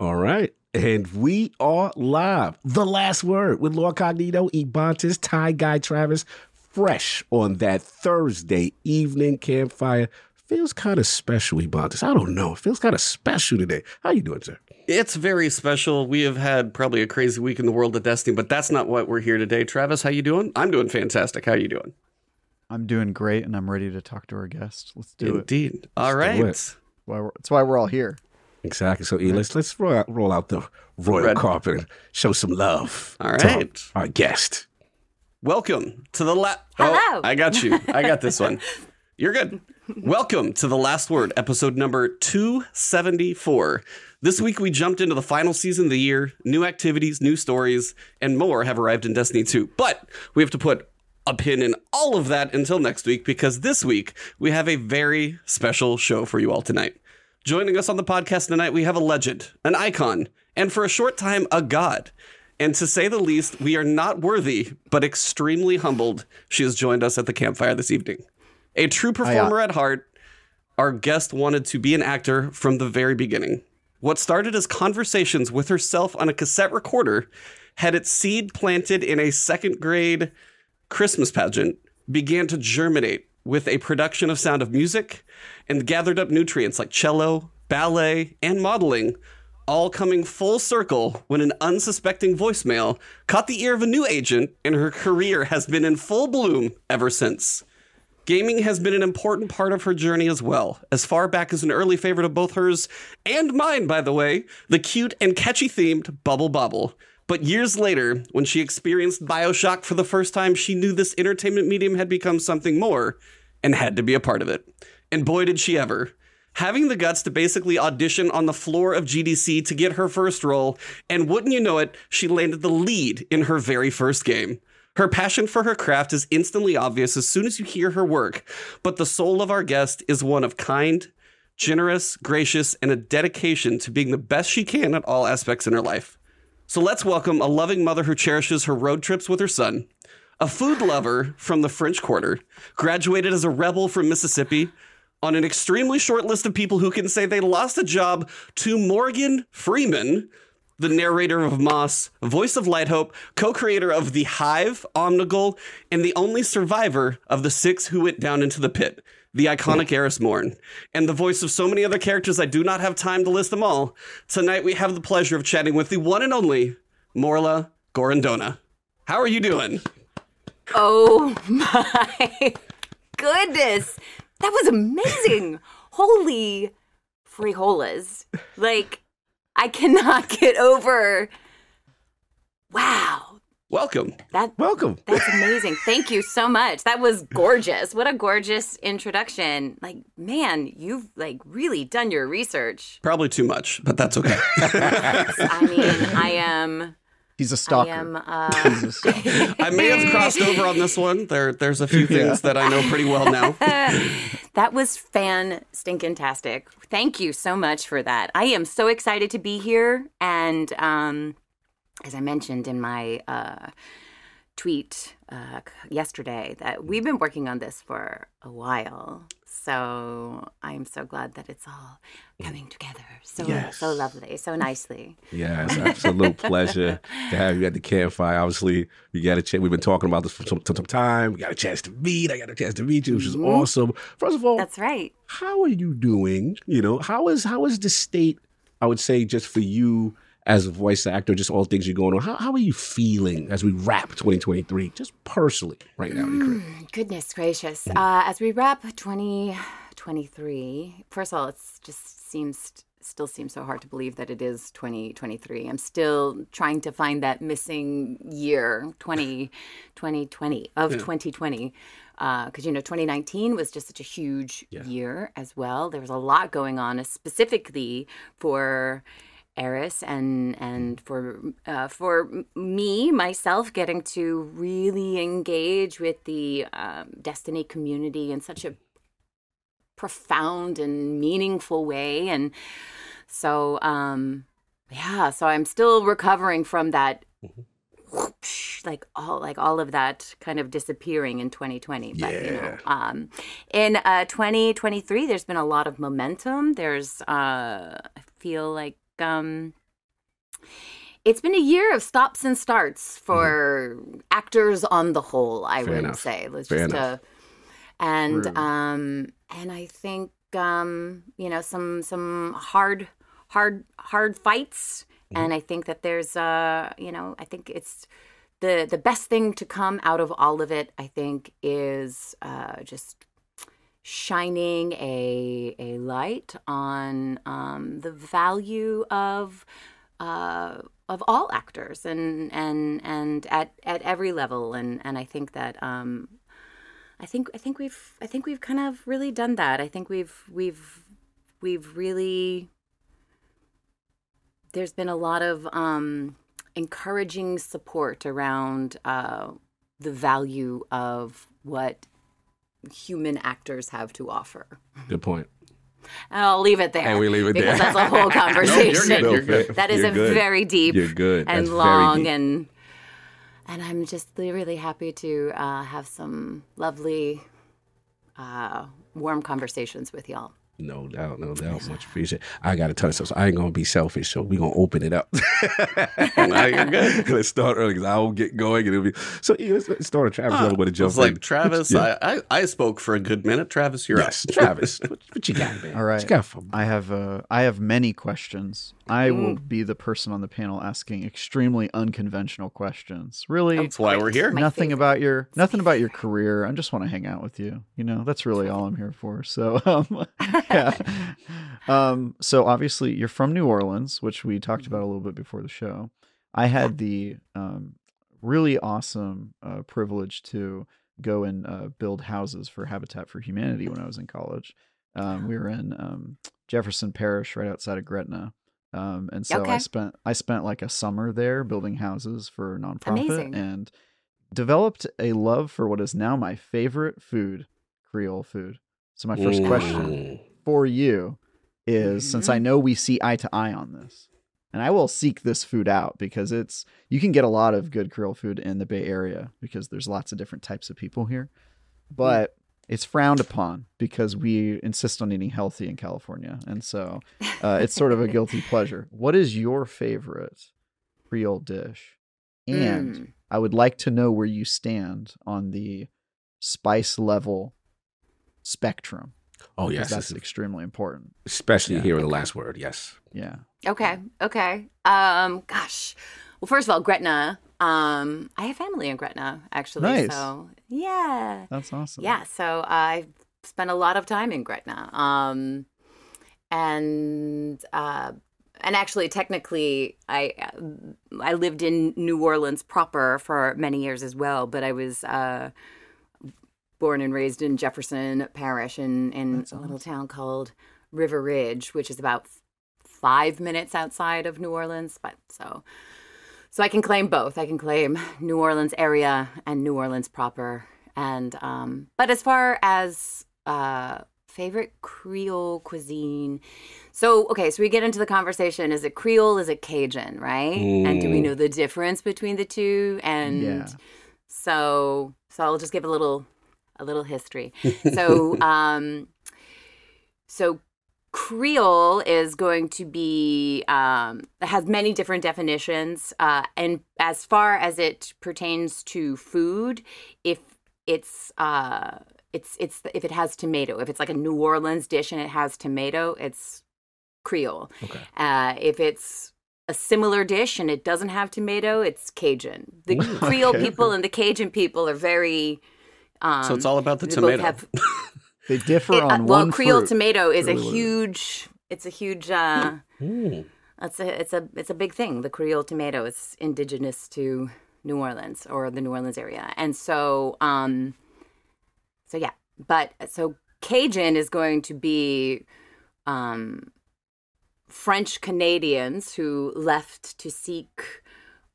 All right. And we are live. The last word with Lord Cognito, Ebontis, Tie Guy Travis, fresh on that Thursday evening campfire. Feels kind of special, Ebontis. I don't know. It feels kind of special today. How you doing, sir? It's very special. We have had probably a crazy week in the world of Destiny, but that's not what we're here today. Travis, how you doing? I'm doing fantastic. How you doing? I'm doing great, and I'm ready to talk to our guest. Let's do it. Indeed. All do right. That's why we're, that's why we're all here. Exactly. So, E, let's let's roll out, roll out the royal Red- carpet and show some love. All to our guest. Welcome to the last. Oh, Hello. I got you. I got this one. You're good. Welcome to the last word, episode number 274. This week we jumped into the final season of the year. New activities, new stories, and more have arrived in Destiny 2. But we have to put a pin in all of that until next week because this week we have a very special show for you all tonight. Joining us on the podcast tonight, we have a legend, an icon, and for a short time, a god. And to say the least, we are not worthy, but extremely humbled. She has joined us at the campfire this evening. A true performer at heart, our guest wanted to be an actor from the very beginning. What started as conversations with herself on a cassette recorder had its seed planted in a second grade Christmas pageant, began to germinate with a production of Sound of Music and gathered up nutrients like cello, ballet, and modeling, all coming full circle when an unsuspecting voicemail caught the ear of a new agent, and her career has been in full bloom ever since. Gaming has been an important part of her journey as well, as far back as an early favorite of both hers and mine, by the way, the cute and catchy themed Bubble Bobble. But years later, when she experienced Bioshock for the first time, she knew this entertainment medium had become something more and had to be a part of it. And boy, did she ever. Having the guts to basically audition on the floor of GDC to get her first role, and wouldn't you know it, she landed the lead in her very first game. Her passion for her craft is instantly obvious as soon as you hear her work, but the soul of our guest is one of kind, generous, gracious, and a dedication to being the best she can at all aspects in her life. So let's welcome a loving mother who cherishes her road trips with her son, a food lover from the French Quarter, graduated as a rebel from Mississippi, on an extremely short list of people who can say they lost a job to Morgan Freeman, the narrator of Moss, voice of Light Hope, co creator of The Hive, Omnigul, and the only survivor of the six who went down into the pit, the iconic hmm. Eris Morn, and the voice of so many other characters I do not have time to list them all. Tonight we have the pleasure of chatting with the one and only Morla Gorrondona. How are you doing? Oh my goodness. That was amazing. Holy frijoles. Like, I cannot get over. Wow. Welcome. That Welcome. that's amazing. Thank you so much. That was gorgeous. What a gorgeous introduction. Like, man, you've like really done your research. Probably too much, but that's okay. I mean, I am He's a I stalker. am uh He's a stalker. I may have crossed over on this one. There, there's a few things that I know pretty well now. That was fan stinking tastic. Thank you so much for that. I am so excited to be here. And um, as I mentioned in my uh, tweet uh, yesterday, that we've been working on this for a while. So I'm so glad that it's all coming together so Yes. so lovely, so nicely. Yeah, it's an absolute pleasure to have you at the campfire. Obviously, we got a chance. We've been talking about this for some, some time. We got a chance to meet. I got a chance to meet you, which is mm-hmm. awesome. First of all, That's right. how are you doing? You know, how is how is the state? I would say just for you as a voice actor, just all things you're going on. How how are you feeling as we wrap 2023, just personally right now career? Goodness gracious. Uh, as we wrap 2023, first of all, it just seems still seems so hard to believe that it is 2023. I'm still trying to find that missing year, 20, 2020 of 2020. Because, you know, 2019 was just such a huge year as well. There was a lot going on, specifically for Eris and and for uh, for me myself getting to really engage with the um, Destiny community in such a profound and meaningful way, and so um, yeah, so I'm still recovering from that. whoosh, Like all, like all of that kind of disappearing in 2020. But you know, um, in uh, 2023, there's been a lot of momentum. There's, uh, I feel like um, it's been a year of stops and starts for actors on the whole. I Mm-hmm. Fair would enough. say. Let's Fair just enough. uh, and True. um and I think um you know some some hard hard hard fights Mm-hmm. and I think that there's uh you know I think it's the the best thing to come out of all of it I think is uh just shining a a light on um the value of uh of all actors and and and at at every level and and I think that um I think I think we've I think we've kind of really done that. I think we've we've we've really there's been a lot of um, encouraging support around uh, the value of what human actors have to offer. Good point. And I'll leave it there. And we leave it because there. that's a whole conversation. good, you're good. fair- That is you're a good. very deep You're good. and That's long and and I'm just really, really happy to uh, have some lovely, uh, warm conversations with y'all. No doubt, no doubt. Much appreciated. I got to tell you something. I ain't gonna be selfish, so we gonna open it up. Nah, you're good. let's start early because I will get going and it'll be. So yeah, let's, let's start. with Travis, Huh. uh, want to It jump was like. Travis. Yeah. I, I I spoke for a good minute. Travis, you're yes, up. Travis. What, what you got, man? All right. What you got for me? I have uh, I have many questions. I will Mm. be the person on the panel asking extremely unconventional questions. Really, That's why we're here. Nothing about your nothing about your career. I just want to hang out with you. You know, that's really all I'm here for. So, um, yeah. Um, so obviously you're from New Orleans, which we talked about a little bit before the show. I had the um, really awesome uh, privilege to go and uh, build houses for Habitat for Humanity when I was in college. Um, we were in um, Jefferson Parish, right outside of Gretna. Um, and so I spent I spent like a summer there building houses for a nonprofit Amazing. and developed a love for what is now my favorite food, Creole food. So my first question Mm. For you is since I Mhm. know we see eye to eye on this, and I will seek this food out because it's you can get a lot of good Creole food in the Bay Area because there's lots of different types of people here, but it's frowned upon because we insist on eating healthy in California, and so uh, it's sort of a guilty pleasure. What is your favorite Creole dish? And Mm. I would like to know where you stand on the spice level spectrum. Oh yes, that's this extremely important. especially Yeah. here in the last word. Yes. Yeah. Okay. Okay. Um, gosh. Well, first of all, Gretna. Um, I have family in Gretna, actually. Nice. So yeah, That's awesome. yeah. So I spent a lot of time in Gretna. Um, and uh, and actually, technically, I I lived in New Orleans proper for many years as well. But I was uh, born and raised in Jefferson Parish, in in That's a little town called River Ridge, which is about five minutes outside of New Orleans. But so, so I can claim both. I can claim New Orleans area and New Orleans proper. And um, but as far as uh, favorite Creole cuisine, so okay, so we get into the conversation: is it Creole? Is it Cajun? Right? And do we Mm. know the difference between the two? And Yeah. so, so I'll just give a little, a little history. So, um, so Creole is going to be um, has many different definitions, uh, and as far as it pertains to food, if it's uh, it's it's if it has tomato, if it's like a New Orleans dish and it has tomato, it's Creole. Okay. Uh, if it's a similar dish and it doesn't have tomato, it's Cajun. The Creole okay. people and the Cajun people are very. Um, so it's all about the tomato. Have, They differ it- uh, on well, one Creole fruit. tomato is a really what it is. huge. It's a huge. Uh, Mm. it's a it's a it's a big thing. The Creole tomato is indigenous to New Orleans or the New Orleans area, and so um, so yeah. But so Cajun is going to be um, French Canadians who left to seek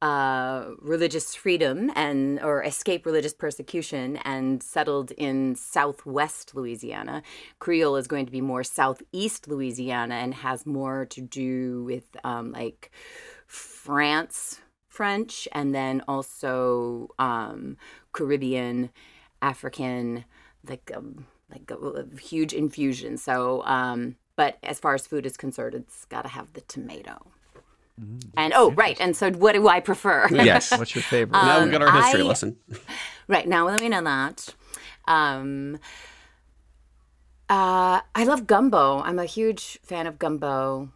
uh, religious freedom and or escape religious persecution and settled in southwest Louisiana. Creole is going to be more southeast Louisiana and has more to do with um, like France French and then also um, Caribbean, African, like um, like a, a huge infusion. So, um, but as far as food is concerned, it's got to have the tomato. And oh, right. And so, what do I prefer? Yes. What's your favorite? now Um, we got our history I- lesson. Right now, let me know that. Um, uh, I love gumbo. I'm a huge fan of gumbo,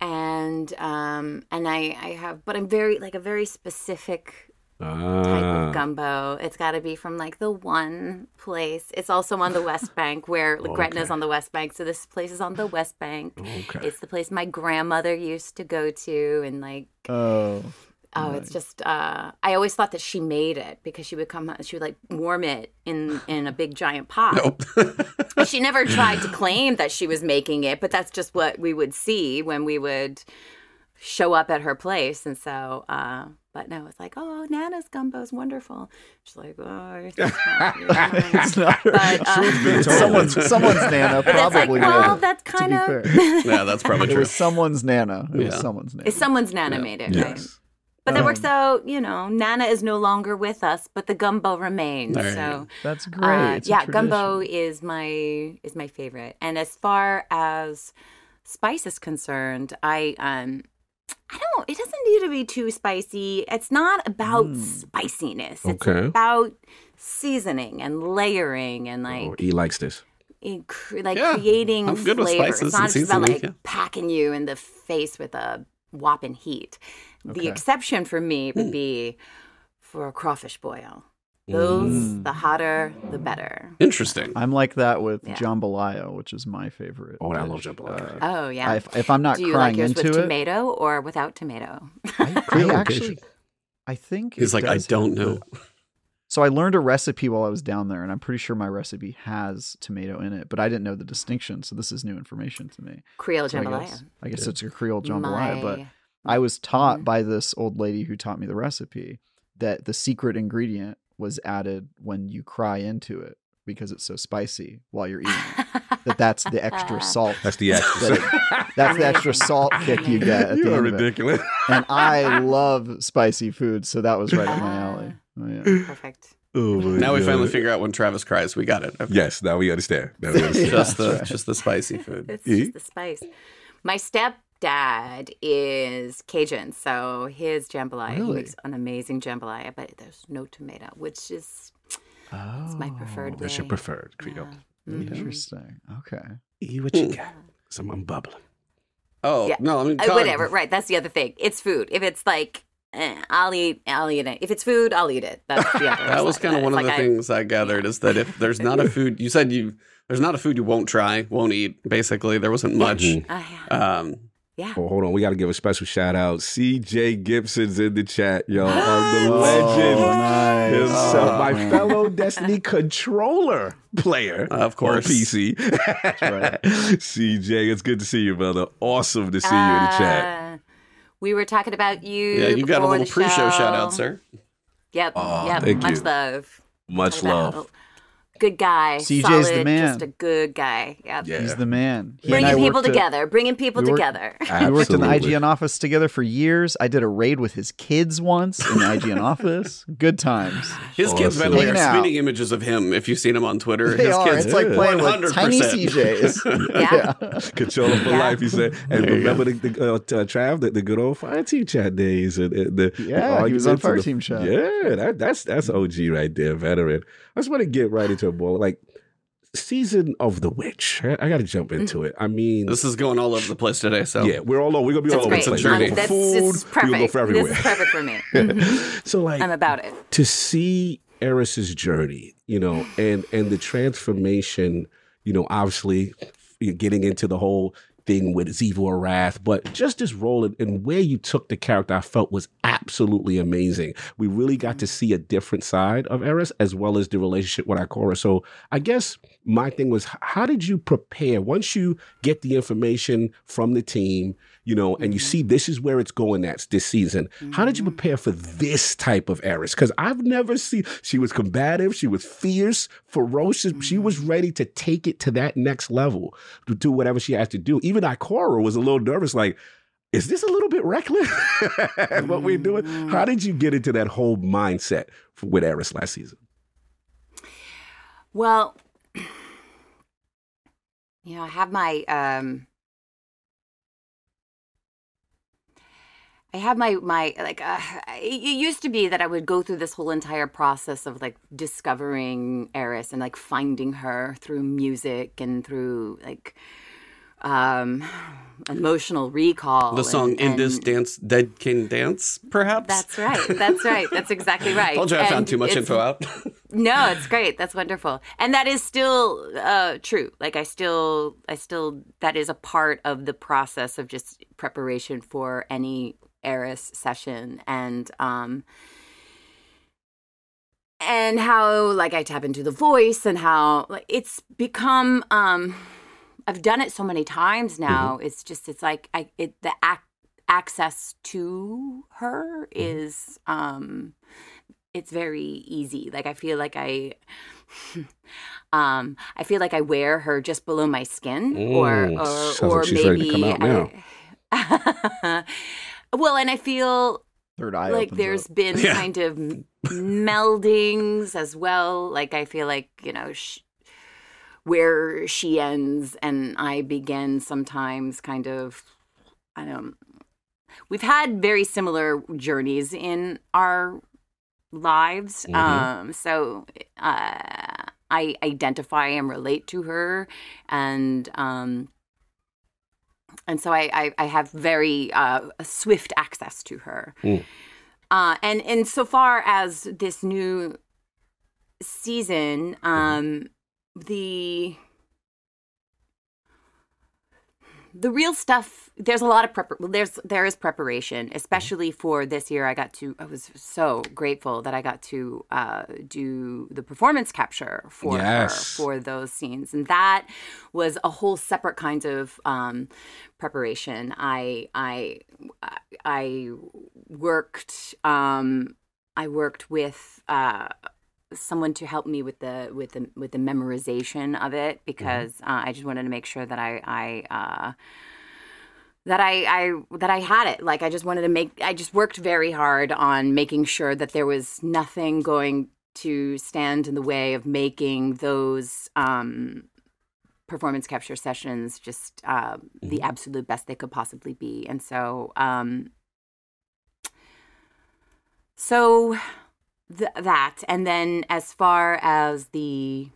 and um, and I I have, but I'm very like a very specific type Ah. of gumbo. It's got to be from like the one place. It's also on the West Bank where Gretna's on the West Bank. So this place is on the West Bank. Okay. It's the place my grandmother used to go to, and like oh, Oh, it's just uh I always thought that she made it because she would come she would like warm it in in a big giant pot. Nope. She never tried to claim that she was making it, but that's just what we would see when we would show up at her place and so uh but no, it's like, oh, Nana's gumbo is wonderful. She's like, oh, it's not really mine." it's not her. but uh, someone's someone's nana but that's like, probably well, that's to kind of yeah, that's probably true. It was someone's nana. It was someone's nana. it's someone's Nana made it, right? Yes. But that works Um, out, you know, Nana is no longer with us, but the gumbo remains. There you So. That's great. Uh, It's a yeah, gumbo is my is my favorite. And as far as spice is concerned, I um I don't it doesn't need to be too spicy. It's not about mm. spiciness. It's Okay. about seasoning and layering and oh, like Oh, he likes this. in cre- like Yeah, creating I'm good with flavor. spices it's not and just about like yeah. packing you in the face with a whopping heat. The exception for me would be for a crawfish boil. Those, the hotter, the better. Interesting. I'm like that with Yeah. jambalaya, which is my favorite. Oh, I love jambalaya. Uh, Oh yeah. I- if, if I'm not Do you crying like yours into with it, tomato or without tomato? I, Creole I actually, I think He's it like, I don't know. the- So I learned a recipe while I was down there, and I'm pretty sure my recipe has tomato in it, but I didn't know the distinction. So this is new information to me. Creole So I jambalaya. guess, I guess it's a Creole jambalaya, but I was taught Mhm. by this old lady who taught me the recipe that the secret ingredient was added when you cry into it because it's so spicy while you're eating that that's the extra salt. That's the extra. That That's the extra salt kick you get at you the are end of it. ridiculous. And I love spicy food, so that was right up my alley. Ah. Oh, yeah. Perfect. Oh, my Now we finally figure out when Travis cries. We got it. Okay. Yes, now we understand. Now we understand. Just the That's right. just the spicy food. It's just the spice. My stepdad is Cajun, so his jambalaya, he makes an amazing jambalaya, but there's no tomato, which is Oh, my preferred That's your preferred Creole. yeah. Mhm. Interesting. Okay. Eat what you got. Some I'm bubbling. Oh Yeah. no, I mean Uh, whatever, right? That's the other thing. It's food. If it's like, eh, I'll eat, I'll eat it. If it's food, I'll eat it. That's the other. That was kind of one of like the I- things I gathered is that if there's not a food, you said you there's not a food you won't try, won't eat. Basically, there wasn't much. Mhm. Uh. Um, yeah. Oh, hold on. We got to give a special shout out. CJ Gibson's in the chat, yo. Of the Oh, legend nice. himself, Oh, my man. fellow Destiny controller player. Of course. On PC. right. CJ, it's good to see you, brother. Awesome to see you in the chat. Uh, we were talking about you. yeah, you got a little pre-show shout out, sir. Yep. Oh, yep. thank Much you. love. Much Talking about love. Good guy. CJ's the solid, man. Just a good guy. Yep. Yeah. He's the man. He Bringing people worked at- together. Bringing people we worked- together. We worked in the IGN office together for years. I did a raid with his kids once in the IGN office. Good times. His kids, by the way, are Hanging spinning images of him. If you've seen him on Twitter, They his are. kids, It's like playing with 100%. tiny CJs. Yeah. Controller for Yeah. life, he said. And There remember the, the uh, uh, Trav, the, the good old fire team chat days, and, and the Yeah, he was on Fire Team chat. Yeah, that, that's that's OG right there, veteran. I just want to get right into it. Like season of the witch. I, I got to jump into it. I mean, This is going all over the place today. So yeah, we're all over. We're gonna be That's all over the place. a journey. gonna go that's for food. this We're go perfect. for everywhere. This is perfect for me. Mhm. so like I'm about it. to see Eris's journey, you know, and and the transformation, you know, obviously you're getting into the whole thing with Xivu Arath, but just this role and, and where you took the character, I felt was absolutely amazing. We really got to see a different side of Eris as well as the relationship with Ikora. So I guess my thing was, how did you prepare once you get the information from the team? You know, and you mm-hmm. see this is where it's going at this season. How did you mm-hmm. prepare for this type of Eris? Because I've never seen she was combative, she was fierce, ferocious, she mm-hmm. was ready to take it to that next level to do whatever she has to do. Even Ikora was a little nervous, like, is this a little bit reckless what we're doing? How did you get into that whole mindset for, with Eris last season? Well, you know, I have my um I have my my like uh, it used to be that I would go through this whole entire process of like discovering Eris and like finding her through music and through like um emotional recall. The song and, "In This Dance, Dead Can Dance," perhaps. That's right. That's right. That's exactly right. Told you I found too much info out. No, it's great. That's wonderful. And that is still uh, true. Like I still, I still, that is a part of the process of just preparation for any Eris session. And, um, and how like I tap into the voice and how like it's become, um, I've done it so many times now. It's just, it's like I, it, the ac- access to her is, um, it's very easy. Like I feel like I um I feel like I wear her just below my skin or Mm, or sounds or like she's ready to maybe come out I- well, and I feel Third eye. like opens there's up. been Yeah. kind of meldings as well. Like I feel like, you know, sh- where she ends and I begin sometimes kind of I don't we've had very similar journeys in our lives. Mhm. Um so uh I identify and relate to her and um and so I, I, I have very uh, swift access to her. Mm. Uh, and insofar as this new season, um, the the real stuff there's a lot of prep well, there's there is preparation especially for this year. I got to i was so grateful that i got to uh, do the performance capture for Yes. her for those scenes. And that was a whole separate kind of um, preparation. I i i worked um, i worked with uh, someone to help me with the with the with the memorization of it because uh, I just wanted to make sure that I I uh, that I I that I had it. Like I just wanted to make. I just worked very hard on making sure that there was nothing going to stand in the way of making those um, performance capture sessions just uh, the absolute best they could possibly be. And so. Um, so th- that and then as far as the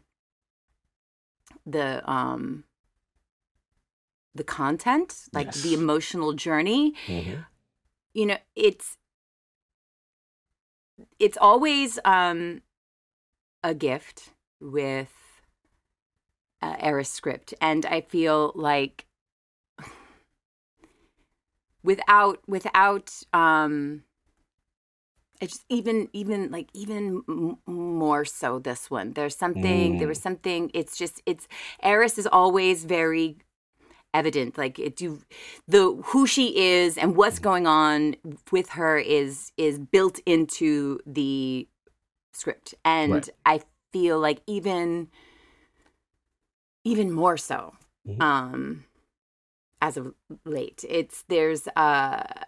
the um the content like the emotional journey Mhm. you know it's it's always um a gift with uh, Eris script and I feel like without without um I just even even like even m- more so this one. There's something there was something it's just it's Eris is always very evident like it you the who she is and what's going on with her is is built into the script. And Right. I feel like even even more so Mhm. um as of late. It's there's uh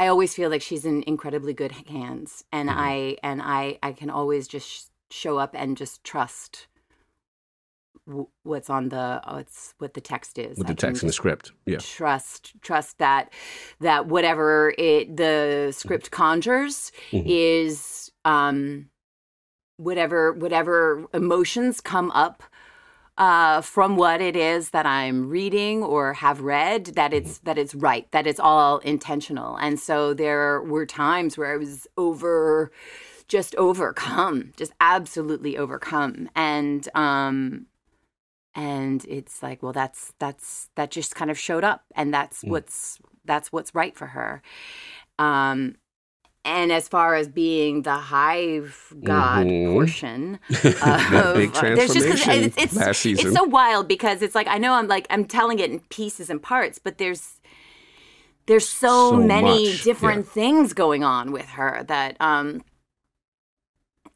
I always feel like she's in incredibly good hands, and Mhm. I and I I can always just sh- show up and just trust w- what's on the what's what the text is. with the text and the script. Yeah. Trust trust that that whatever it the script conjures Mhm. is um whatever whatever emotions come up uh, from what it is that I'm reading or have read, that it's that it's right, that it's all intentional. And so there were times where I was over, just overcome, just absolutely overcome, and um, and it's like, well, that's that's that just kind of showed up, and that's Mm. what's that's what's right for her. Um, and as far as being the hive god Mhm. portion, big of- uh, there's just transformation it's it's, last season. it's so wild because it's like I know I'm like I'm telling it in pieces and parts, but there's there's so, So many much, different things going on with her that um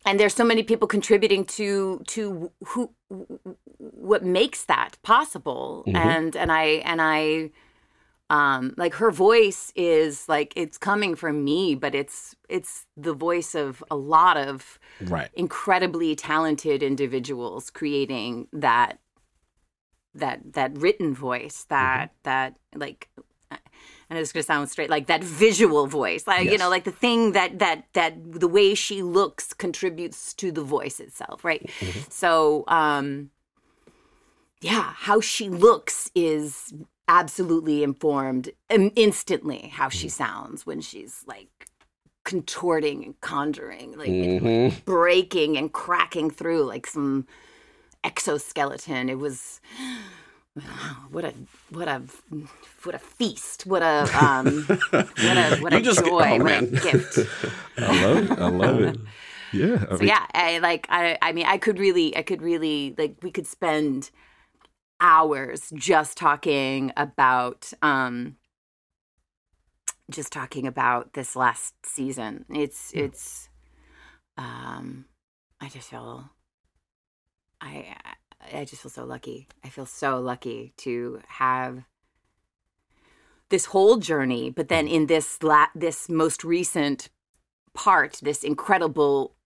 and there's so many people contributing to to who what makes that possible Mhm. and and I and I um like her voice is like it's coming from me but it's it's the voice of a lot of right. incredibly talented individuals creating that that that written voice that that like and it's gonna sound straight like that visual voice like you know like the thing that that that the way she looks contributes to the voice itself right? So um yeah how she looks is absolutely informed um, instantly how she sounds when she's like contorting and conjuring like and Mhm. breaking and cracking through like some exoskeleton it was what a what a what a feast what a um what a what a joy oh, what a gift I love it. I love it. Yeah. I so yeah i like i i mean i could really i could really like we could spend hours just talking about um just talking about this last season. It's it's um i just feel i i just feel so lucky. I feel so lucky to have this whole journey but then in this la- this most recent part this incredible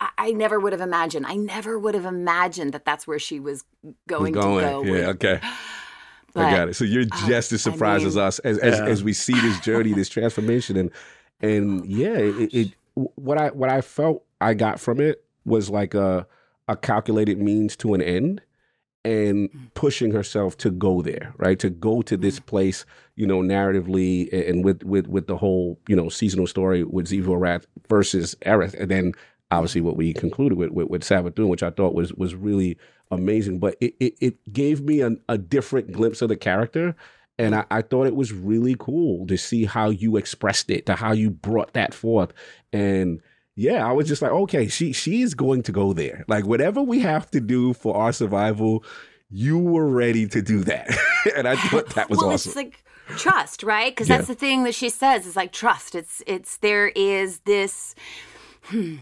I, I never would have imagined i never would have imagined that that's where she was going, going. to go Yeah, with- okay. but, I got it. So you're uh, just as I surprised as us as as, Yeah. as we see this journey, this transformation, and and yeah, it, it what I what I felt I got from it was like a a calculated means to an end, and Mm. pushing herself to go there, right? To go to this place, you know, narratively, and and with with with the whole you know seasonal story with Xivu Arath versus Eris, and then obviously what we concluded with with, with which I thought was was really amazing. But it it, it gave me a, a different glimpse of the character. And I, I thought it was really cool to see how you expressed it, to how you brought that forth. And yeah, I was just like, okay, she she is going to go there. Like whatever we have to do for our survival, you were ready to do that. and I thought that was well, awesome. it's like trust, right? Because Yeah. that's the thing that she says is like trust. It's it's there is this. hmm,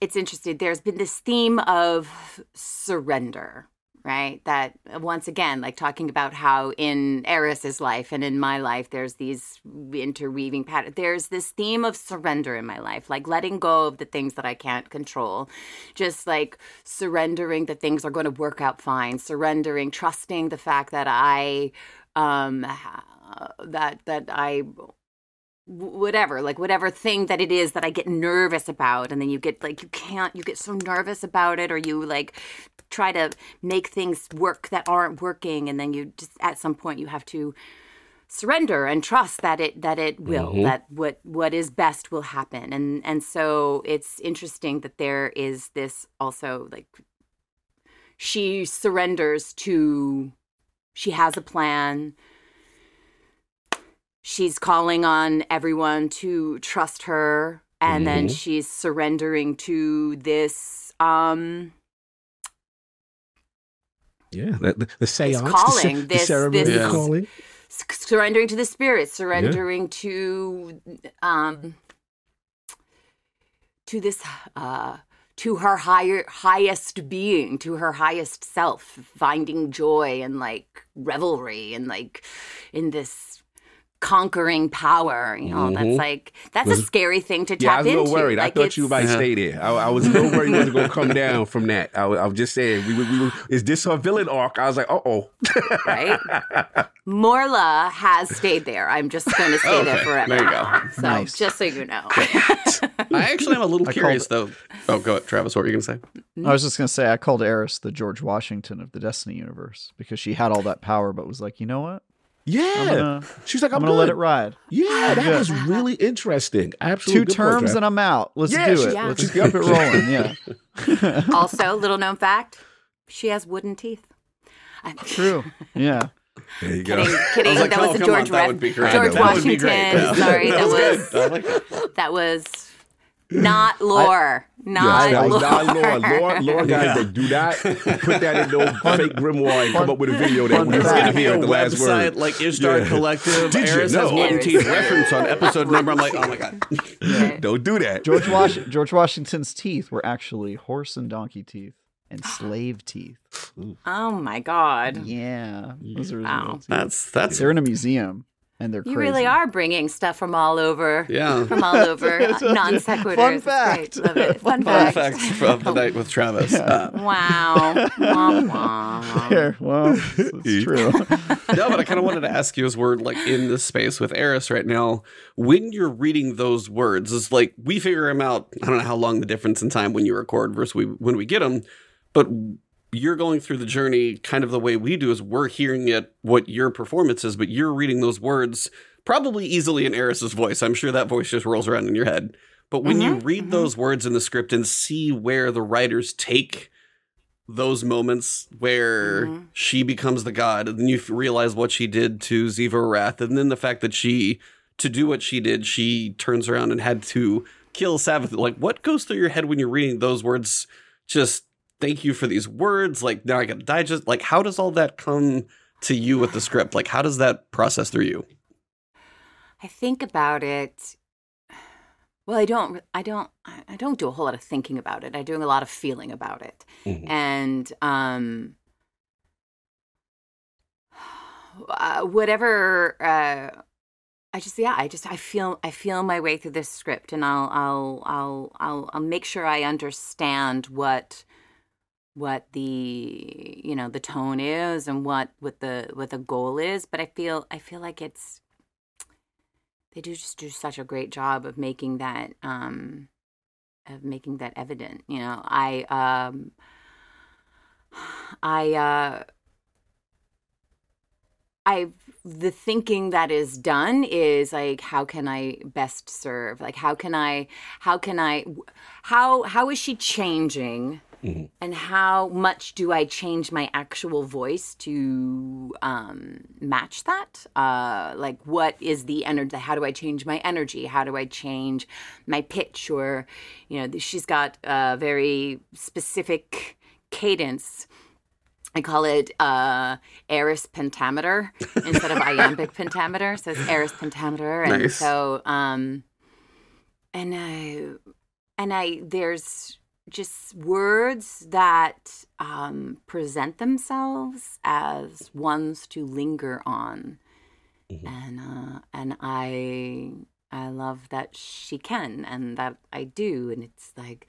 It's interesting. There's been this theme of surrender, right? That once again, like talking about how in Eris's life and in my life, there's these interweaving patterns. There's this theme of surrender in my life, like letting go of the things that I can't control, just like surrendering that things are going to work out fine, surrendering, trusting the fact that I, um, that that I whatever like whatever thing that it is that i get nervous about and then you get like you can't you get so nervous about it or you like try to make things work that aren't working and then you just at some point you have to surrender and trust that it that it will Mhm. that what what is best will happen and and so it's interesting that there is this also like she surrenders to she has a plan she's calling on everyone to trust her and then Mhm. she's surrendering to this um yeah, the, the, the seance, calling, the this- ceremony this- of calling. surrendering to the spirit surrendering to um to this uh to her higher highest being to her highest self finding joy and like revelry and like in this conquering power you know Mhm. that's like that's a scary thing to Yeah, I tap was a little into worried. I Like, thought you might Yeah. stay there. I, I was a little worried you wasn't going to come down from that. I, was- I was just saying, we, were- we, is this her villain arc? I was like, uh oh. right morla has stayed there i'm just going to stay there forever there you go. so Nice. just so you know I actually am a little I curious though. Oh, go ahead, Travis. What were you gonna say? I was just gonna say I called Eris the George Washington of the Destiny universe because she had all that power, but was like, you know what? Yeah. Gonna, She's like, I'm I'm, gonna let it ride. Yeah, that Good. was really interesting. Absolutely. Two terms and I'm out. Let's Yeah, do she- it. Yeah. Let's keep it rolling. Yeah, also, little known fact, she has wooden teeth. I'm true. Yeah. There you go. kidding, kidding. Was like, that oh, was a George, on, that would be great. George That would be Washington. great. Yeah. Sorry, that That was I like that. that was not lore. Yeah, not that was lore. not Laura. Laura, Laura guys, Yeah. that do not put that in no fake grimoire and come up with a video that fun we fact. going Gonna to be hear a at the last website word. like Ishtar Yeah. Collective. Did you Eris has know? wooden Eris. teeth reference on episode number. I'm like, oh my god. Don't do that. George Wash- George Washington's teeth were actually horse and donkey teeth and slave teeth. Oh my god. Yeah, those are Wow. That's that's They're in a museum. And they're You really are bringing stuff from all over. Yeah. From all over. Non sequiturs. fun fact. Love it. Fun, Fun fact. fact from the night with Travis. Uh, Wow. Wah, wah. Here, well, it's, it's true. no, but I kind of wanted to ask you as we're like in this space with Eris right now, when you're reading those words, is like we figure them out. I don't know how long the difference in time when you record versus we, when we get them, but you're going through the journey kind of the way we do is we're hearing it what your performance is, but you're reading those words probably easily in Eris's voice. I'm sure that voice just rolls around in your head. But when you read those words in the script and see where the writers take those moments where Mhm. she becomes the god, and then you realize what she did to Xivu Arath, and then the fact that she, to do what she did, she turns around and had to kill Sabbath. Like, what goes through your head when you're reading those words? Just thank you for these words. Like, now I got to digest. Like, how does all that come to you with the script? Like, how does that process through you? I think about it. Well, I don't. I don't. I don't do a whole lot of thinking about it. I do a lot of feeling about it, Mhm. and um, uh, whatever. Uh, I just yeah. I just I feel I feel my way through this script, and I'll I'll I'll I'll, I'll make sure I understand what what the you know the tone is and what what the what the goal is but i feel i feel like it's they do just do such a great job of making that um of making that evident you know? I um i uh i the thinking that is done is like how can i best serve? Like how can i how can i how how is she changing Mhm. and how much do I change my actual voice to um, match that? Uh, like, what is the energy? How do I change my energy? How do I change my pitch? Or, you know, she's got a very specific cadence. I call it uh, Eris pentameter instead of iambic pentameter. So it's Eris pentameter, and Nice. so um, and I and I there's just words that um, present themselves as ones to linger on, Mhm. and uh, and I I love that she can and that I do, and it's like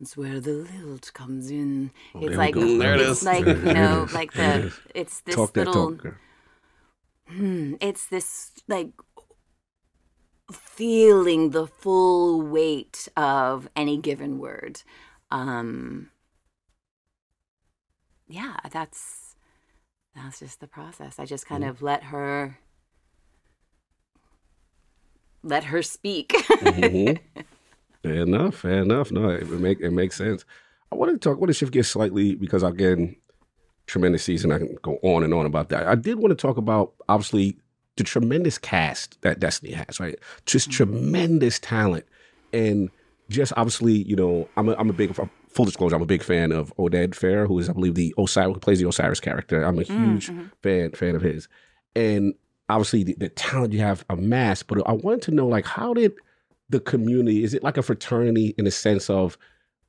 it's where the lilt comes in. Oh, it's like. Mm, there it's is. like you know like the it's this talk little talk. Hmm, it's this like feeling the full weight of any given word. Um yeah, that's that's just the process. I just kind of let her let her speak. Mhm. Fair enough. Fair enough. No, it, it make it makes sense. I want to talk. I want to shift gears slightly because again, tremendous season. I can go on and on about that. I did want to talk about obviously the tremendous cast that Destiny has. Right, just tremendous talent, and just obviously, you know, I'm a, I'm a big full disclosure. I'm a big fan of Oded Fehr, who is I believe the Osiris who plays the Osiris character. I'm a huge mhm. fan fan of his, and obviously the, the talent you have amassed. But I wanted to know, like, how did the community? Is it like a fraternity in the sense of,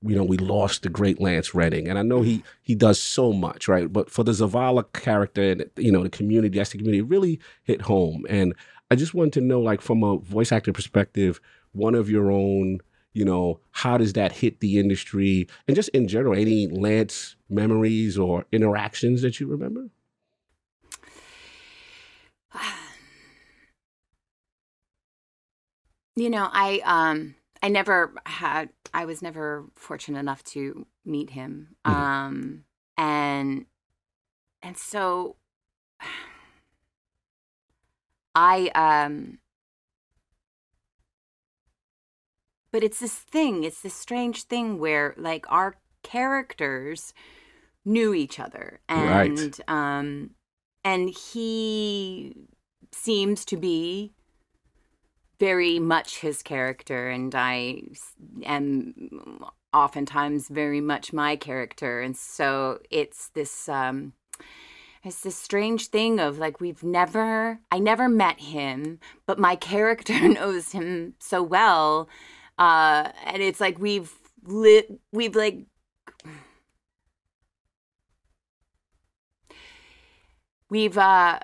you know, we lost the great Lance Reddick, and I know he he does so much, right? But for the Zavala character and you know the community, that's the community really hit home. And I just wanted to know, like, from a voice actor perspective, one of your own. You know, how does that hit the industry? And just in general, any Lance memories or interactions that you remember? You know, I um I never had I was never fortunate enough to meet him. Mhm. Um and and so I um but it's this thing, it's this strange thing where like our characters knew each other Right. and um and he seems to be very much his character and I am oftentimes very much my character and so it's this um it's this strange thing of like we've never I never met him but my character knows him so well uh and it's like we've lit we've like we've uh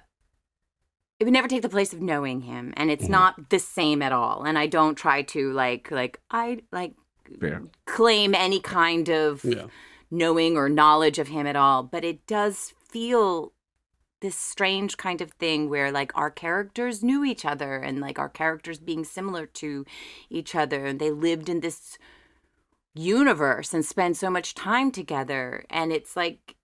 it would never take the place of knowing him and it's Mhm. not the same at all and i don't try to like like i like Fair. claim any kind of Yeah. knowing or knowledge of him at all but it does feel this strange kind of thing where like our characters knew each other and like our characters being similar to each other and they lived in this universe and spent so much time together and it's like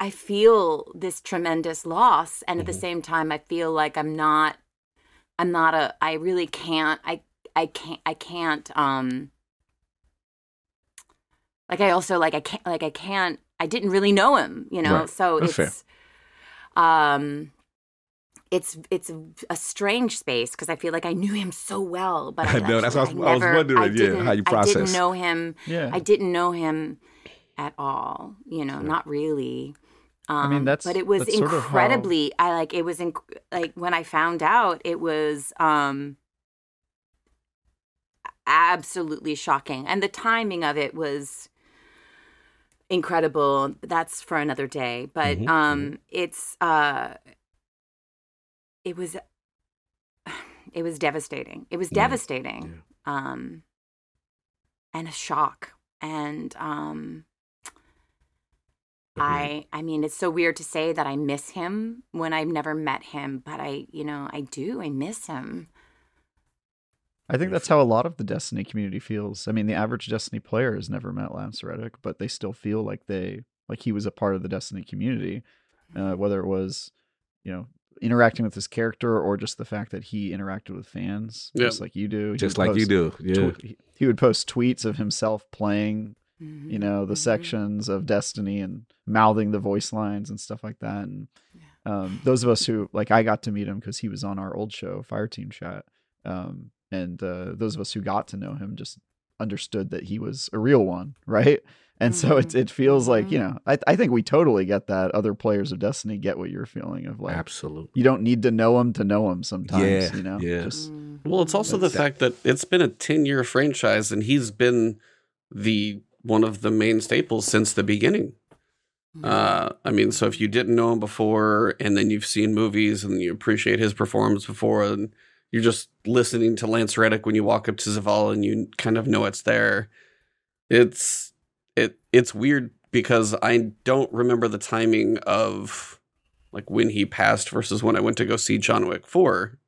I feel this tremendous loss and at the Mhm. same time I feel like I'm not I'm not a I really can't I I can't I can't um like I also like I can't like I can't I didn't really know him, you know. Right. So That's fair. It's um it's it's a, a strange space because I feel like I knew him so well, but I know, that's what I actually was- I was never- wondering, yeah, how you process? I process. didn't know him. Yeah. I didn't know him at all. You know, not really. Um, mean, that's- but it was that's sort of how- incredibly. I like it was inc- like when I found out, it was um absolutely shocking, and the timing of it was incredible. That's for another day. But Mhm, um, it's uh, it was it was devastating. It was Yeah, devastating. Um, and a shock. And um, I I mean, it's so weird to say that I miss him when I've never met him, but I you know I do. I miss him. I think that's how a lot of the Destiny community feels. I mean, the average Destiny player has never met Lance Reddick, but they still feel like they like he was a part of the Destiny community, uh, whether it was, you know, interacting with his character or just the fact that he interacted with fans, Yeah. just like you do. He Just would like you do. Yeah. tw- he- he would post tweets of himself playing, Mhm, you know, the mhm. sections of Destiny and mouthing the voice lines and stuff like that. And um, those of us who like, I got to meet him because he was on our old show, Fireteam Chat. Um, and uh, those of us who got to know him just understood that he was a real one, right? And so it it feels like you know, I I think we totally get that. Other players of Destiny get what you're feeling of like Absolutely. you don't need to know him to know him sometimes. Yeah, you know, yeah. just Mm. Well, it's also the That's- fact that it's been a 10 year franchise and he's been the one of the main staples since the beginning. Uh, I mean, so if you didn't know him before and then you've seen movies and you appreciate his performance before and you're just listening to Lance Reddick when you walk up to Zavala and you kind of know it's there. It's it it's weird because I don't remember the timing of like when he passed versus when I went to go see John Wick 4.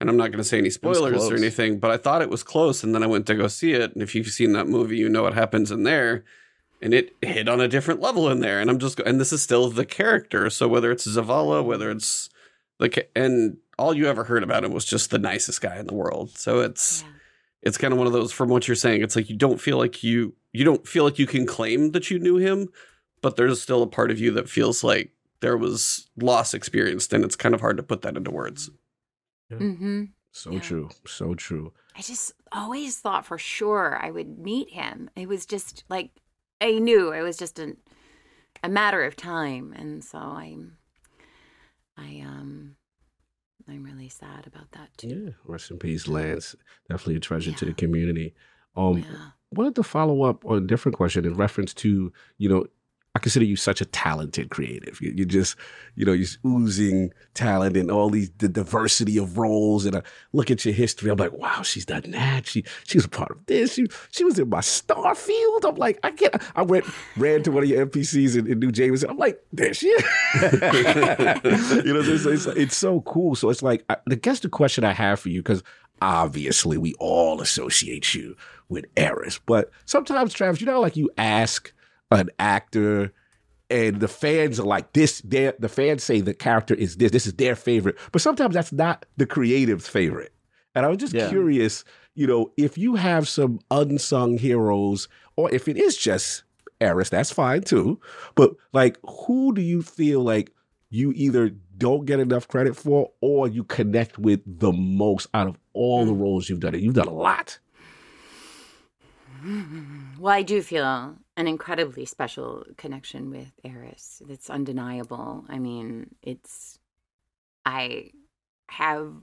And I'm not going to say any spoilers or anything, but I thought it was close and then I went to go see it and if you've seen that movie, you know what happens in there and it hit on a different level in there and i'm just and this is still the character so whether it's zavala whether it's like and all you ever heard about him was just the nicest guy in the world so it's Yeah. it's kind of one of those from what you're saying it's like you don't feel like you you don't feel like you can claim that you knew him but there's still a part of you that feels like there was loss experienced and it's kind of hard to put that into words Mhm. So Yeah. true. So true. I just always thought for sure I would meet him. It was just like I knew it was just a a matter of time, and so I'm I um I'm really sad about that too. Yeah. Rest in peace, Lance. Definitely a treasure to the community. Um, Yeah. wanted to follow up on a different question in reference to, you know, I consider you such a talented creative. You, you're just, you know, you're oozing talent and all these the diversity of roles. And I look at your history. I'm like, wow, she's done that. She she was a part of this. She she was in my Starfield. I'm like, I get. I went ran to one of your NPCs in, in New Jameson. I'm like, there she is. you know, it's, it's, it's so cool. So it's like, I, I guess the question I have for you because obviously we all associate you with Eris, but sometimes Travis, you know, like you ask an actor and the fans are like this their the fans say the character is this this is their favorite. But sometimes that's not the creative's favorite. And i was just Yeah. curious you know if you have some unsung heroes or if it is just Eris, that's fine too. But like who do you feel like you either don't get enough credit for or you connect with the most out of all the hmm. roles you've done? You've done a lot. Well, I do feel an incredibly special connection with Eris. It's undeniable. I mean, it's I have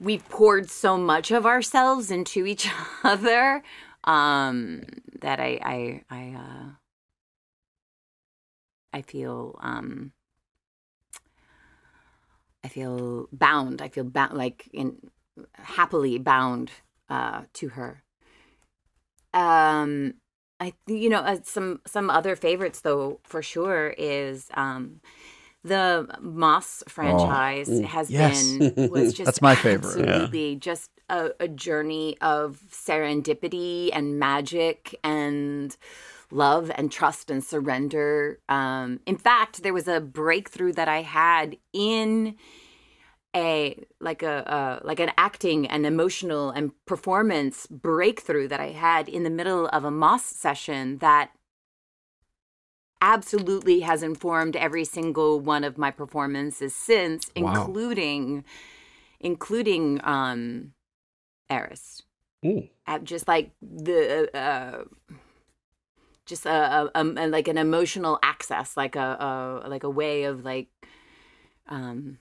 we've poured so much of ourselves into each other um that I I I uh I feel um I feel bound. I feel like in happily bound uh, to her. Um, I you know uh, some some other favorites though for sure is um the Moss franchise mm, has yes. been was just That's my favorite. Yeah. Absolutely, just a, a journey of serendipity and magic and love and trust and surrender. Um, in fact, there was a breakthrough that I had in a like a uh, like an acting and emotional and performance breakthrough that I had in the middle of a Moss session that absolutely has informed every single one of my performances since, Wow. including including um Eris. Ooh. At just like the uh just a, a, a like an emotional access, like a, a like a way of like um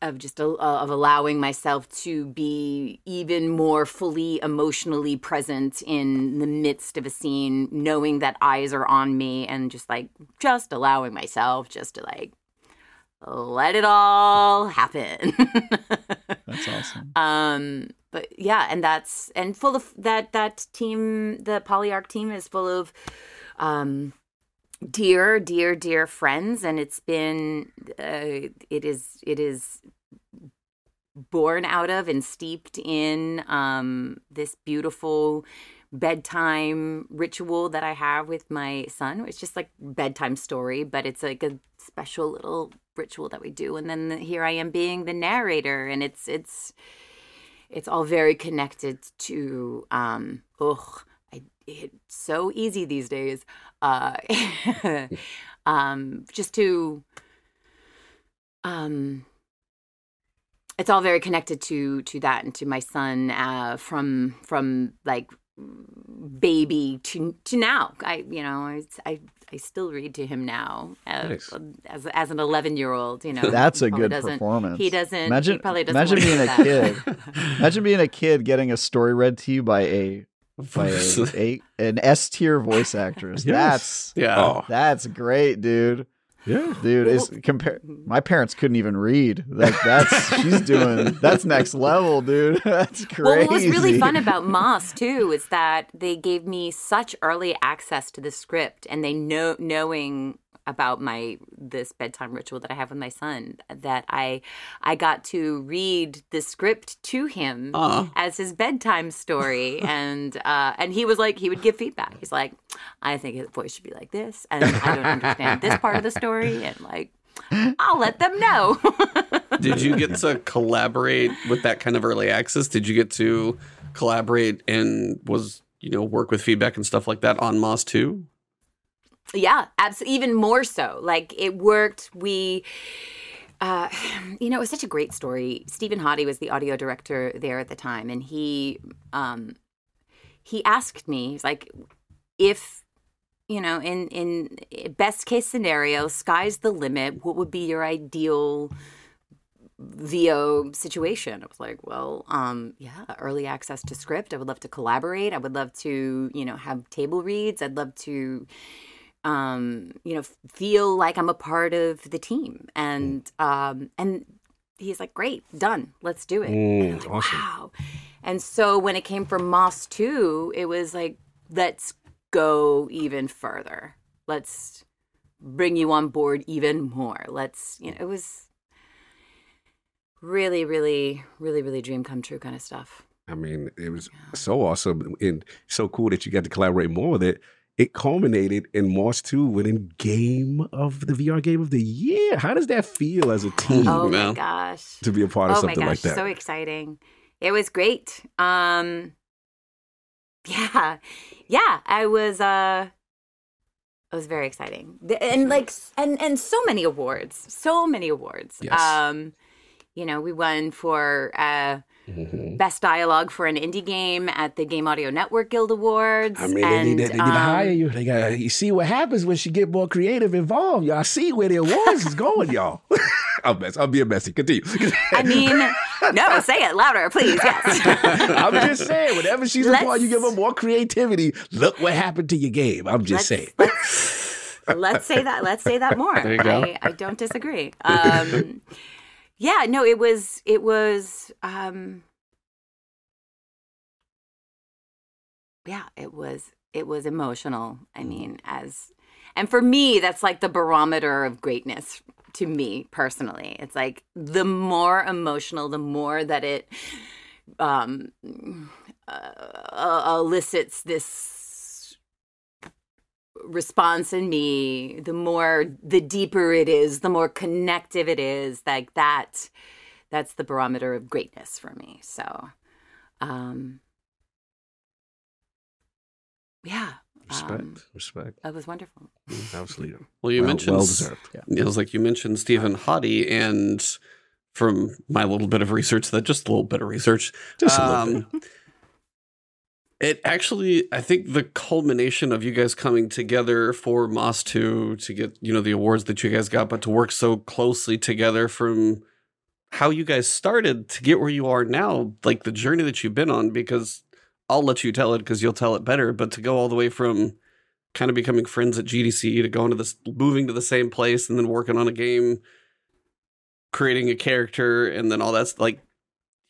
of just a, of allowing myself to be even more fully emotionally present in the midst of a scene knowing that eyes are on me and just like just allowing myself just to like let it all happen That's awesome. um but yeah and that's and full of that that team the polyarch team is full of um dear dear dear friends and it's been uh, it is it is born out of and steeped in um this beautiful bedtime ritual that I have with my son. It's just like bedtime story, but it's like a special little ritual that we do. And then here I am being the narrator, and it's it's it's all very connected to um it's so easy these days uh um just to um it's all very connected to to that and to my son uh from from like baby to to now i you know i i, I still read to him now uh, Nice. as as an 11 year old you know That's a good doesn't- performance. he doesn't Imagine, he probably doesn't imagine being a that. kid. imagine being a kid getting a story read to you by a by a, a an S tier voice actress. Yes. yeah. Oh, That's that's great, dude. yeah. Dude, is compare. My parents couldn't even read. Like that's she's doing. That's next level, dude. That's crazy. Well, what was really fun about Moss too is that they gave me such early access to the script, and they know knowing about my this bedtime ritual that I have with my son that I I got to read the script to him Aw. as his bedtime story, and uh, and he was like he would give feedback. He's like, I think his voice should be like this, and I don't understand this part of the story, and like. I'll let them know. Did you get to collaborate with that kind of early access? Did you get to collaborate and was you know work with feedback and stuff like that on Moss too? Yeah, absolutely. Even more so. Like it worked. We, uh, you know, it was such a great story. Stephen Hodde was the audio director there at the time, and he, um, he asked me, he's like, if, you know, in in best case scenario, sky's the limit. What would be your ideal? VO situation. I was like, well, um, yeah, early access to script. I would love to collaborate. I would love to, you know, have table reads. I'd love to, um, you know, feel like I'm a part of the team. And um, and he's like, great, done, let's do it. and Mm, like, awesome. wow. And so when it came from Moss two, it was like, let's go even further. Let's bring you on board even more. Let's, you know, it was really, really, really, really dream come true kind of stuff. I mean, it was so awesome and so cool that you got to collaborate more with it. It culminated in Moss 2 winning Game of the VR Game of the Year. How does that feel as a team Oh my gosh. to be a part of oh my something gosh, like that? so exciting. It was great. Um yeah. Yeah, I was uh it was very exciting. And like and and so many awards. So many awards. Yes. Um you know, we won for uh Mhm. best dialogue for an indie game at the Game Audio Network Guild Awards. I mean, they and, need, to, they need to um, hire you. They got you see what happens when she get more creative involved. Y'all see where the awards is going, y'all. I'm mess. I'm being messy. Continue. I mean, no, say it louder, please. Yes. I'm just saying, whenever she's involved, you give her more creativity. Look what happened to your game. I'm just let's, saying. let's let's say that. Let's say that more. There you go. I, I don't disagree. Um, yeah, no, it was it was um, yeah, it was it was emotional. I mean, as and for me, that's like the barometer of greatness to me personally. It's like the more emotional, the more that it um, uh, elicits this response in me, the more, the deeper it is, the more connective it is. Like that, that's the barometer of greatness for me. So, um, yeah. Respect, Um, respect. that was wonderful. Absolutely. Well, you well, mentioned well deserved. It was like you mentioned Stephen Hodde, and from my little bit of research, that just a little bit of research, Just a little um, It actually, I think, the culmination of you guys coming together for Moss Two to get you know the awards that you guys got, but to work so closely together from how you guys started to get where you are now, like the journey that you've been on. Because I'll let you tell it because you'll tell it better. But to go all the way from kind of becoming friends at GDC to going to this, moving to the same place, and then working on a game, creating a character, and then all that's like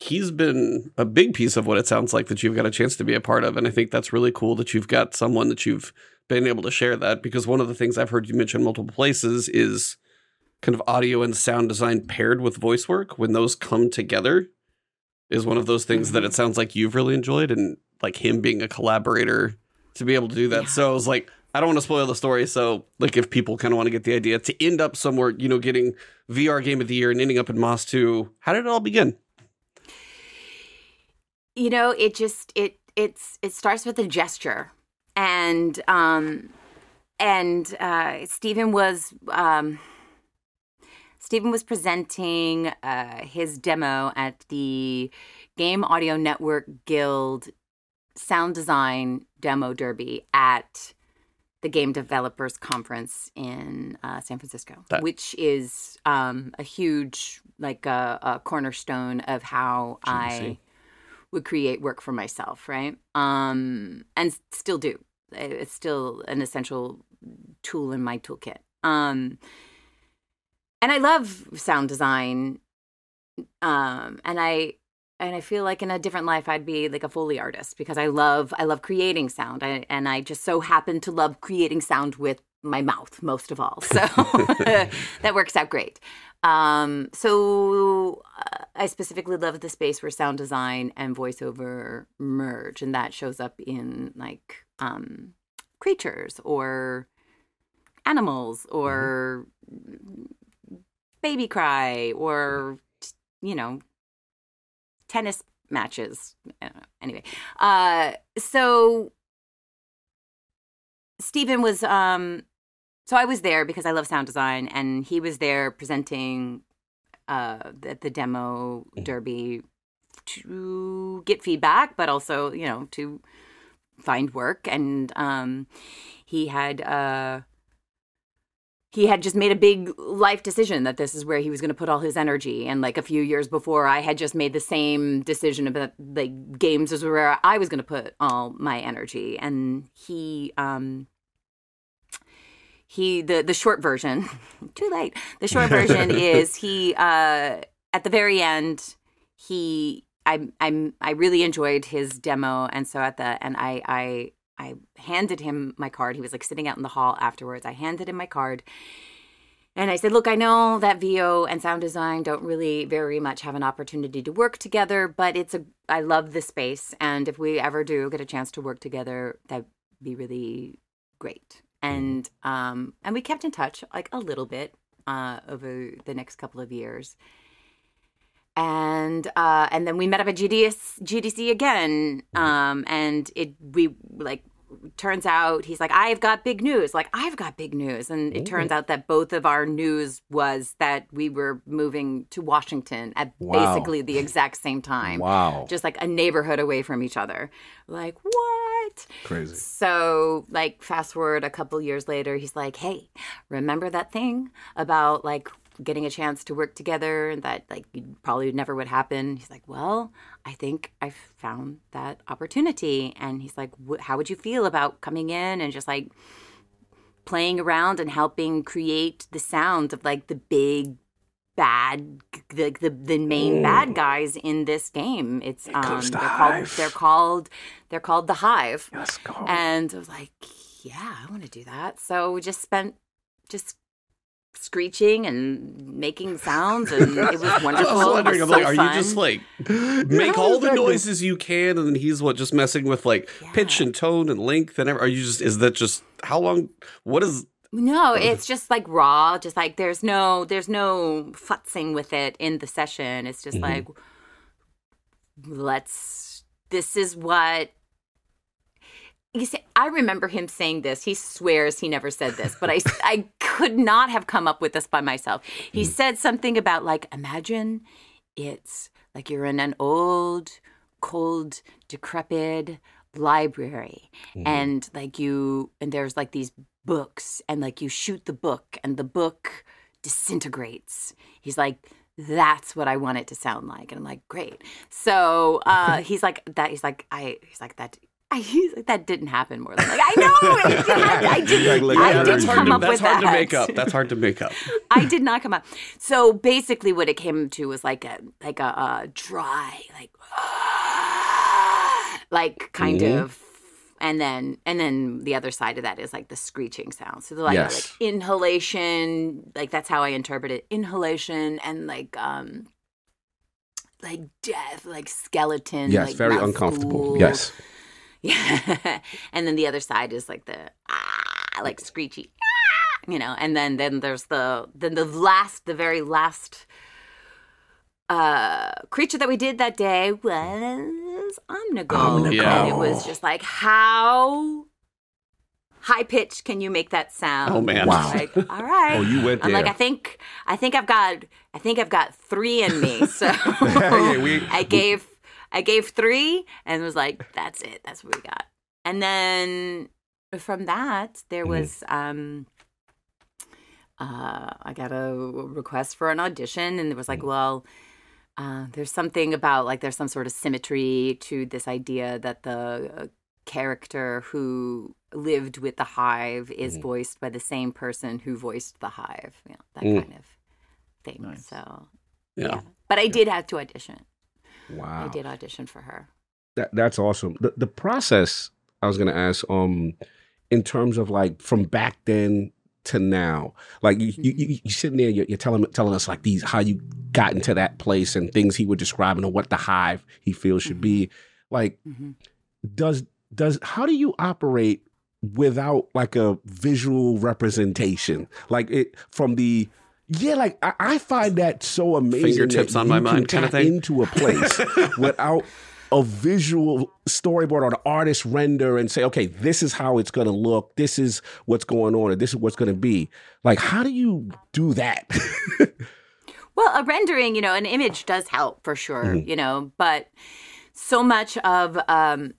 he's been a big piece of what it sounds like that you've got a chance to be a part of. And I think that's really cool that you've got someone that you've been able to share that because one of the things I've heard you mention multiple places is kind of audio and sound design paired with voice work. When those come together, is one of those things that mm-hmm. it sounds like you've really enjoyed and like him being a collaborator to be able to do that. Yeah. So I was like, I don't want to spoil the story. So like if people kind of want to get the idea to end up somewhere, you know, getting VR game of the year and ending up in Moss 2, how did it all begin? You know it just it it's it starts with a gesture and um and uh stephen was um stephen was presenting uh his demo at the game audio network guild sound design demo derby at the game developers conference in uh, san francisco That- which is um a huge like a, a cornerstone of how i. would create work for myself, right? Um, and still do. It's still an essential tool in my toolkit. Um, and I love sound design. Um, and I and I feel like in a different life I'd be like a foley artist because I love I love creating sound. I, and I just so happen to love creating sound with my mouth most of all. So that works out great. Um, so uh, I specifically love the space where sound design and voiceover merge, and that shows up in like um, creatures or animals or baby cry or you know tennis matches. Uh, Anyway, uh, so Stephen was um so I was there because I love sound design, and he was there presenting uh, at the demo derby to get feedback, but also you know to find work. And um, he had uh, he had just made a big life decision that this is where he was going to put all his energy. And like a few years before, I had just made the same decision about like games is where I was going to put all my energy. And he um, he the the short version too late. The short version is he uh at the very end he i i'm i really enjoyed his demo. And so at the and i i i handed him my card. He was like sitting out in the hall afterwards. I handed him my card. And I said, look, I know that VO and sound design don't really very much have an opportunity to work together, but it's a, I love this space. And if we ever do get a chance to work together, that'd be really great. And, um, and we kept in touch like a little bit, uh, over the next couple of years. And, uh, and then we met up at GDS, GDC again. Um, and it, we like, turns out he's like i've got big news like i've got big news and it turns out that both of our news was that we were moving to washington at Wow. basically the exact same time Wow. just like a neighborhood away from each other like what Crazy. so like fast forward a couple years later he's like hey remember that thing about like getting a chance to work together and that like probably never would happen he's like well i think i found that opportunity and he's like how would you feel about coming in and just like playing around and helping create the sound of like the big bad the the, the main bad guys in this game. It's um the they're called they're called they're called the Hive. Let's go. And I was like, yeah, I want to do that. So we just spent just screeching and making sounds and it was I wonderful. was wondering, it I'm was like, are fun. you just like make how all the noises you can, and then he's what just messing with like pitch and tone and length and every, are you just is that just how long? What is No, it's just like raw. Just like there's no there's no futzing with it in the session. It's just mm-hmm. like let's. This is what. You see, I remember him saying this. He swears he never said this, but I I could not have come up with this by myself. He said something about like imagine it's like you're in an old, cold, decrepit library and like you and there's like these books and like you shoot the book and the book disintegrates. He's like that's what i want it to sound like. And i'm like great. So uh he's like that he's like i he's like that I, like, that didn't happen more than like I know it did, I didn't Like, I yeah, didn't that's hard come to, up that's with hard that to make up. That's hard to make up. I did not come up. So basically, what it came to was like a like a, a dry, like like kind Mhm. of, and then and then the other side of that is like the screeching sound. So like, Yes. like inhalation, like that's how I interpret it. Inhalation and like um like death, like skeleton. yes, like very uncomfortable. Yes. Yeah. and then the other side is like the ah, like screechy, ah, you know. And then then there's the then the last the very last uh creature that we did that day was Omnigul. Omnigul. Yeah. And it was just like how high pitched can you make that sound? Oh, man. Wow. Like, all right. Oh, you went I'm like. I think I think I've got I think I've got three in me. So Yeah, we- I gave I gave three and was like, that's it. That's what we got. And then from that, there Mm-hmm. was um uh I got a request for an audition and it was like, Mm-hmm. well, uh, there's something about like there's some sort of symmetry to this idea that the uh, character who lived with the hive is Mm-hmm. voiced by the same person who voiced the hive, you know, that Mm. kind of thing. Nice. So Yeah. but I did have to audition. Wow. I did audition for her. That that's awesome. The the process I was gonna ask, um, in terms of like from back then to now, like you you, you you sitting there, you're, you're telling telling us like these how you got into that place and things he was describing and what the hive he feels should be. Like, Mhm. does does how do you operate without like a visual representation? Like it from the yeah, like I, I find that so amazing. Fingertips on my mind kinda thing. Into a place without a visual storyboard or the artist render and say, okay, this is how it's going to look. This is what's going on, or this is what's going to be. Like, how do you do that? Well, a rendering, you know, an image does help for sure, Mm-hmm. you know, but so much of um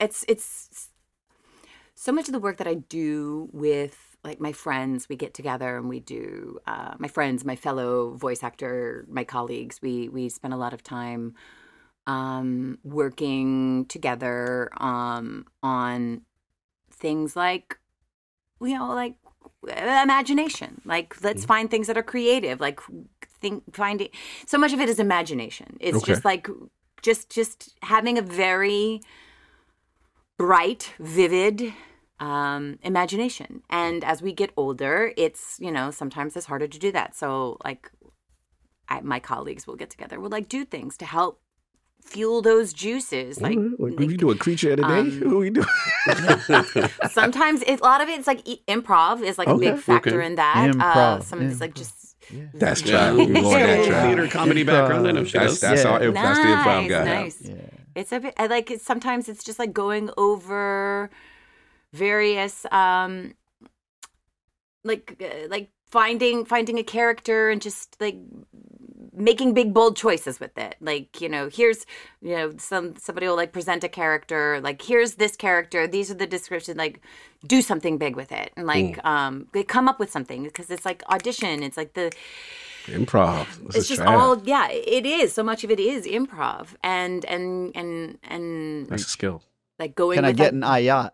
it's it's so much of the work that I do with like my friends, we get together and we do uh, my friends, my fellow voice actor, my colleagues. We we spend a lot of time um, working together um, on things like you know like imagination. Like let's find things that are creative. Like think finding so much of it is imagination. It's Okay. just like just just having a very bright, vivid um, imagination. And as we get older, it's you know sometimes it's harder to do that. So like, I, my colleagues will get together. We'll like do things to help fuel those juices. Like, like, what like, we do a creature of the day? um, what we do? sometimes it, a lot of it, it's like e- improv is like a big factor okay. in that. Uh, some of it's like improv. just That's Yeah. true. We go on that. Theater comedy Improv. background. I know she That's does. that's Yeah. our that's the improv nice, guy. nice. Yeah. It's a bit I like it. Sometimes it's just like going over various um like uh, like finding finding a character and just like making big bold choices with it like you know here's you know some somebody will like present a character like here's this character these are the descriptions like do something big with it and like um they come up with something because it's like audition it's like the Improv. This it's just trash. all yeah it is so much of it is improv and and and and That's a skill. like going Can I get that- an ayat?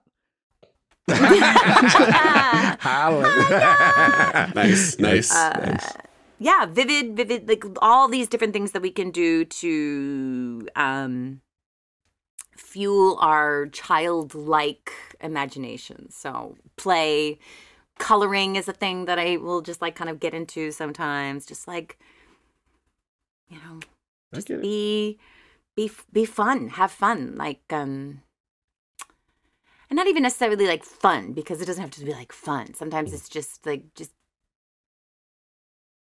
Holla. Nice, nice. nice. yeah vivid vivid like all these different things that we can do to um fuel our childlike imagination so play coloring is a thing that i will just like kind of get into sometimes just like you know just be be be fun have fun like um and not even necessarily like fun because it doesn't have to be like fun. Sometimes it's just like just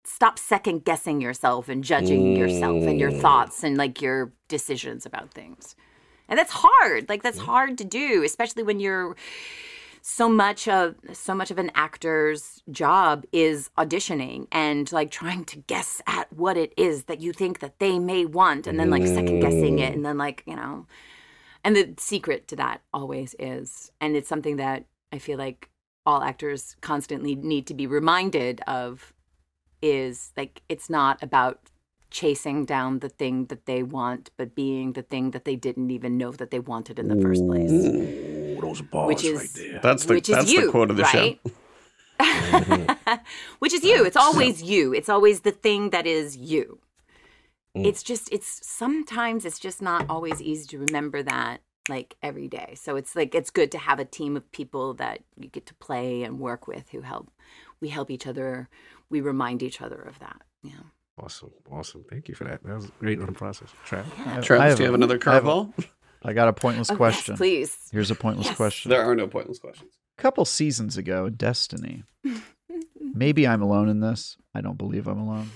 stop second guessing yourself and judging yourself and your Mm. thoughts and like your decisions about things. And that's hard. Like that's hard to do especially when you're so much of so much of an actor's job is auditioning and like trying to guess at what it is that you think that they may want and then like second guessing it and then like you know and the secret to that always is and it's something that i feel like all actors constantly need to be reminded of is like it's not about chasing down the thing that they want but being the thing that they didn't even know that they wanted in the first place. Ooh, those bars Which is- right there. That's the which is that's you the quote of the right? Show. which is you. It's always you. It's always the thing that is you Mm. it's just it's sometimes it's just not always easy to remember that like every day so it's like it's good to have a team of people that you get to play and work with who help we help each other we remind each other of that yeah Awesome. Awesome. Thank you for that. That was great on the process. Trav. I- I Travis, do you have another I curveball? I got a pointless Oh, yes, question. please Here's a pointless Yes. question. There are no pointless questions. A couple seasons ago Destiny, maybe I'm alone in this. I don't believe I'm alone.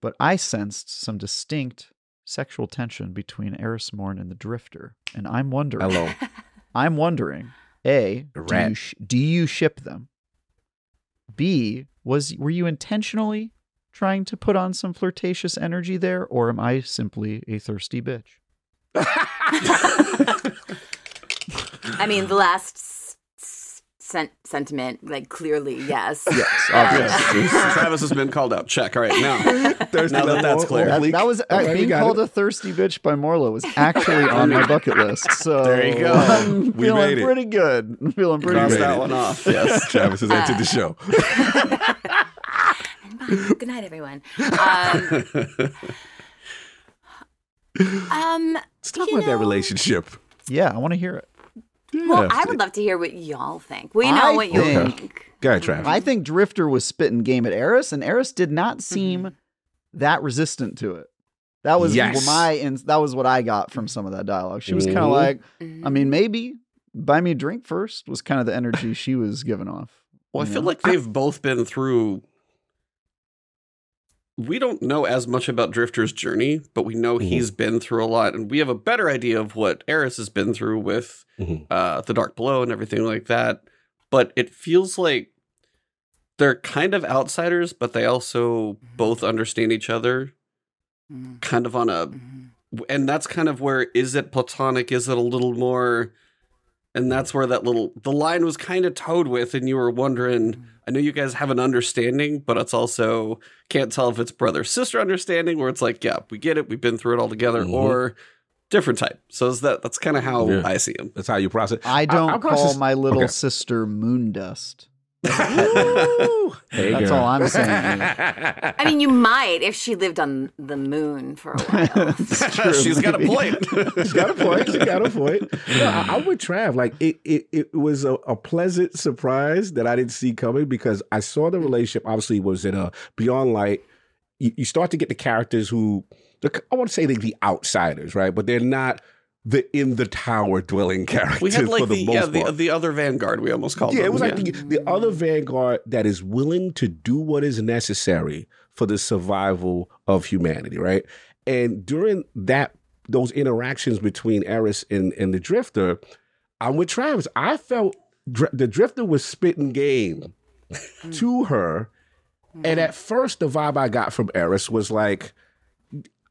But I sensed some distinct sexual tension between Eris Morn and the Drifter. And I'm wondering, Hello. I'm wondering, A, do you, sh- do you ship them? B, was were you intentionally trying to put on some flirtatious energy there, or am I simply a thirsty bitch? i mean the last s- s- sen- sentiment like clearly yes Yes, Uh, obviously. Travis has been called out. Check. All right, now. Thirsty Now that level that's clear. or That, that was uh, Okay, we being called it. a thirsty bitch by Morla was actually on my bucket list. So There you go. I'm We feeling made it. pretty good. I'm feeling pretty Cross good. that it. one off. Yes. Travis has entered the show. good night everyone um, um Let's talk you about that relationship. Yeah, I want to hear it. Well, I would love to hear what y'all think. We know I what you think- think. Go ahead, Travis. I think Drifter was spitting game at Eris, and Eris did not seem that resistant to it. That was Yes. my and that was what I got from some of that dialogue. She was kind of like, Mhm. I mean, maybe buy me a drink first was kind of the energy she was giving off. Well, I you feel like they've both been through. We don't know as much about Drifter's journey, but we know Mhm. he's been through a lot, and we have a better idea of what Eris has been through with Mhm. uh, the Dark Below and everything like that. But it feels like they're kind of outsiders, but they also both understand each other, Mhm. kind of on a Mhm. and that's kind of where is it platonic is it a little more and that's where that little the line was kind of towed with and you were wondering i know you guys have an understanding but it's also can't tell if it's brother sister understanding where it's like yeah we get it we've been through it all together Mhm. or different type so is that that's kind of how Yeah. i see him That's how you process. I don't I call process- my little Okay. sister Moondust. Ooh. Hey, That's girl. all I'm saying. I mean, you might if she lived on the moon for a while. she's got a point She's got a point. She got a point. No, I, I'm with Trav. Like it, it, it was a, a pleasant surprise that I didn't see coming because I saw the relationship. Obviously, was in a Beyond Light. You, you start to get the characters who the, I want to say they're the outsiders, right? But they're not the in the tower dwelling characters we had like for the, the, most yeah the, part. the other vanguard we almost called yeah, them it was like the, the other vanguard that is willing to do what is necessary for the survival of humanity, right? And during that those interactions between Eris and, and the Drifter, I'm with Travis. I felt dr- the Drifter was spitting game mm. to her, and mm. at first the vibe I got from Eris was like,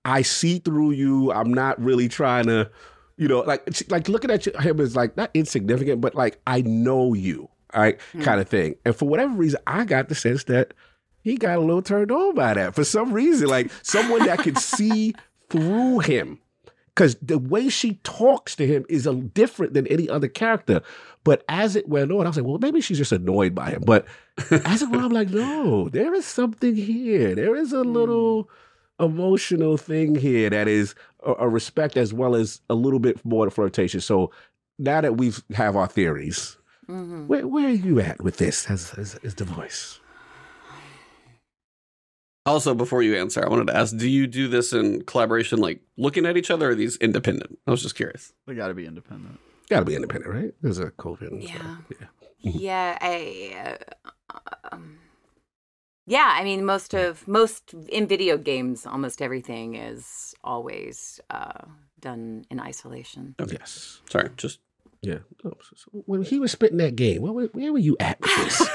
I see through you. I'm not really trying to, you know, like like looking at him is like not insignificant, but like I know you, all right, mm. kind of thing. And for whatever reason, I got the sense that he got a little turned on by that. For some reason, like someone that could see through him. because the way she talks to him is a different than any other character. But as it went on, I was like, well, maybe she's just annoyed by him. But as it went on, I'm like, no, there is something here. There is a mm. little emotional thing here that is a, a respect as well as a little bit more flirtation. So now that we've have our theories, Mhm. where where are you at with this as as, as the voice? Also, before you answer, I wanted to ask: Do you do this in collaboration, like looking at each other, or are these independent? I was just curious. They got to be independent. Got to be independent, right? There's a COVID. and Yeah. stuff. yeah. Yeah, I. Uh, um, yeah, I mean, most of most in video games, almost everything is always uh, done in isolation. Oh yes. Sorry, just Yeah. Oh, so- so when he was spitting that game, where, where were you at with this?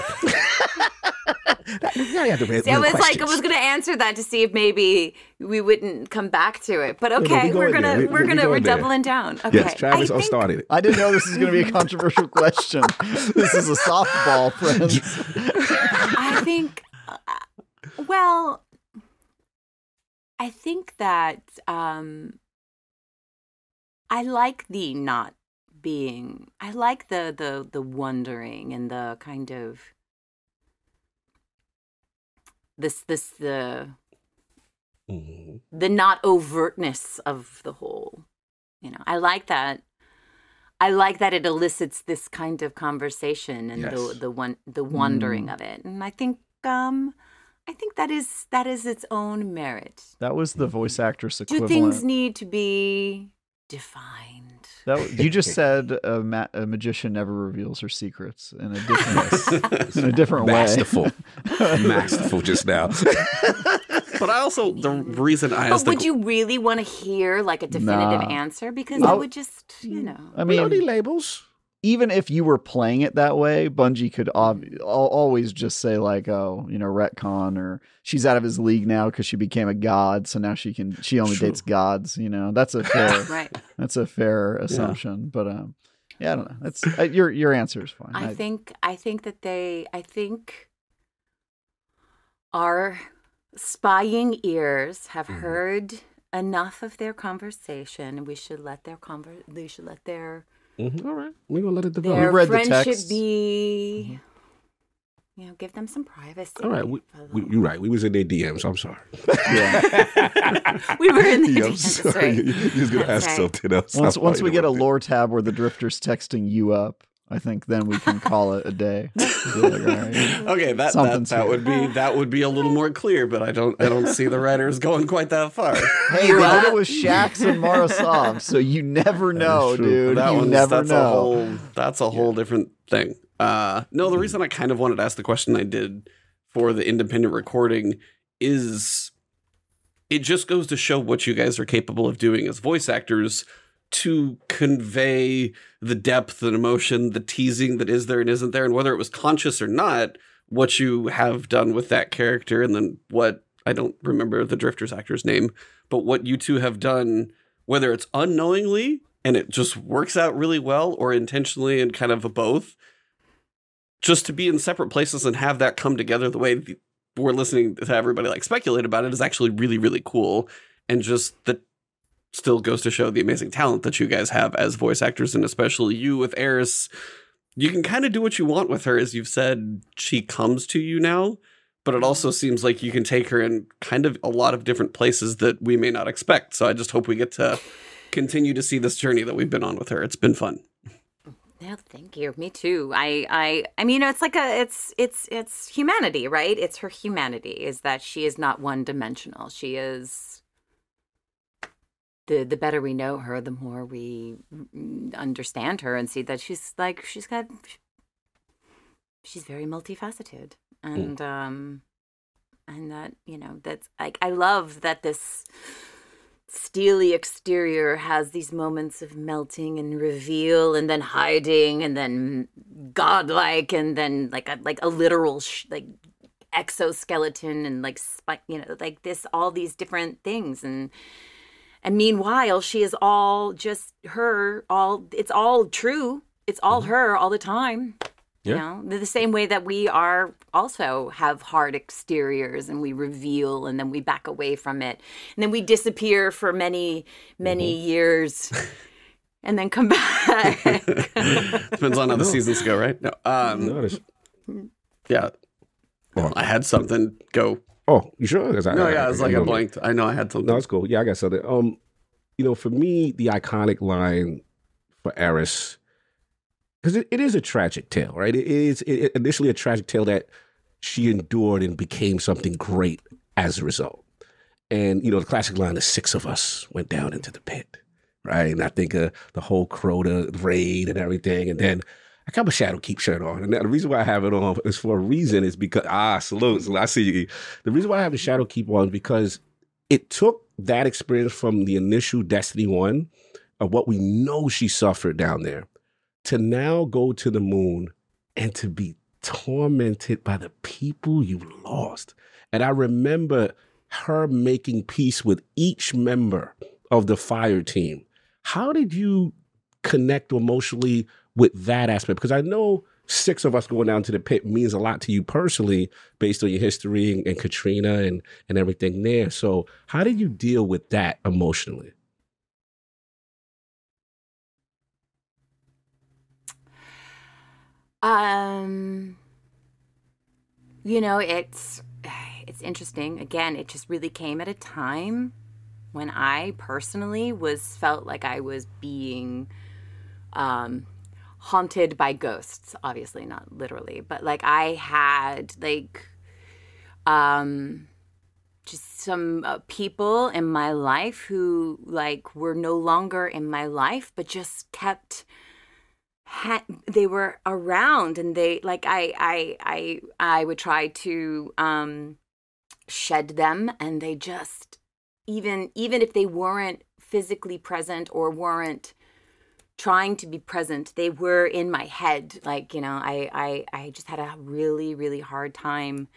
That- now you have to See, I was like, I was going to answer that to see if maybe we wouldn't come back to it, but okay, go we're in there. gonna We- we're gonna go we're there. doubling down. Okay, Yes, Travis I think, started it. I didn't know this was going to be a controversial question. This is a softball, friends. I think, well, I think that um, I like the not being. I like the the the wondering and the kind of this this the Mhm. the not overtness of the whole. You know, I like that. I like that it elicits this kind of conversation and Yes. the the one the wondering of it, and I think um, I think that is that is its own merit. That was the voice actress equivalent. Do things need to be defined? That you just said a, ma- a magician never reveals her secrets in a different in a different way. Masterful. Masterful just now. But I also the reason I But asked the would you really want to hear like a definitive Nah. answer? Because I that w- would just, you mm, know. I mean, don't need mean, labels. Even if you were playing it that way, Bungie could ob- always just say like, "Oh, you know, retcon," or "She's out of his league now because she became a god, so now she can she only True. dates gods." You know, that's a fair Right. that's a fair assumption. But um, yeah, I don't know. That's uh, your your answer is fine. I think I think that they I think our spying ears have Mhm. heard enough of their conversation. We should let their conver- they should let their Mhm. All right. We're going to let it their develop. read the friendship text. be you know, give them some privacy. All right. We, we, you're right. We was in their DMs. I'm sorry. yeah. We were in the Yeah, I'm sorry. right. You you was going to That's ask right. something else. Once once we get a lore tab where the drifter's texting you up, I think then we can call it a day. Like, all right. okay that that, Something's that would be that would be a little more clear, but I don't I don't see the writers going quite that far. Hey, You they did it with Shaxx and Mara Sov, so you never know, dude. that you never that's know. a whole that's a whole different thing. Uh, no, the reason I kind of wanted to ask the question I did for the independent recording is it just goes to show what you guys are capable of doing as voice actors to convey the depth and emotion, the teasing that is there and isn't there, and whether it was conscious or not, what you have done with that character, and then what I don't remember the Drifters actor's name, but what you two have done, whether it's unknowingly and it just works out really well, or intentionally and kind of a both, just to be in separate places and have that come together the way we're listening to everybody like speculate about it is actually really, really cool. And just that still goes to show the amazing talent that you guys have as voice actors, and especially you with Eris. You can kind of do what you want with her, as you've said. She comes to you now, but it mm-hmm. also seems like you can take her in kind of a lot of different places that we may not expect. So I just hope we get to continue to see this journey that we've been on with her. It's been fun. No, thank you. Me too. I, I, I mean, it's like a, it's, it's, it's humanity, right? It's her humanity is that she is not one dimensional. She is. The the better we know her, the more we mm, understand her and see that she's like she's got. She's very multifaceted, and um, and that you know that's like I love that this steely exterior has these moments of melting and reveal and then hiding and then godlike and then like a like a literal sh- like exoskeleton and like you know like this all these different things and and meanwhile she is all just her all it's all true it's all her all the time Yeah. You know, the the same way that we are also have hard exteriors and we reveal and then we back away from it. And then we disappear for many, many Mm-hmm. years and then come back. Depends on how the seasons go, right? No. Um, yeah. Well, I had something go. Oh, you sure? I- No, I- yeah, it's I- like I I blanked. I know I had something. No, it's cool. Yeah, I got something. Um, you know, for me, the iconic line for Eris, because it, it is a tragic tale, right? It is it- initially a tragic tale that she endured and became something great as a result. And you know, the classic line: "The six of us went down into the pit." Right, and I think uh, the whole Crota raid and everything, and then I got my Shadowkeep shirt on, and the reason why I have it on is for a reason. Is because ah, salute, I see you. The reason why I have the Shadowkeep on is because it took that experience from the initial Destiny One of what we know she suffered down there to now go to the moon and to be tormented by the people you lost. And I remember her making peace with each member of the fire team. How did you connect emotionally with that aspect? Because I know six of us going down to the pit means a lot to you personally based on your history and, and Katrina and, and everything there. So, how did you deal with that emotionally? Um, you know, it's it's interesting. Again, it just really came at a time when I personally was felt like I was being um haunted by ghosts, obviously not literally, but like I had like um just some uh, people in my life who like were no longer in my life but just kept ha- they were around and they like I I I I would try to um shed them and they just even even if they weren't physically present or weren't trying to be present they were in my head like you know I I I just had a really really hard time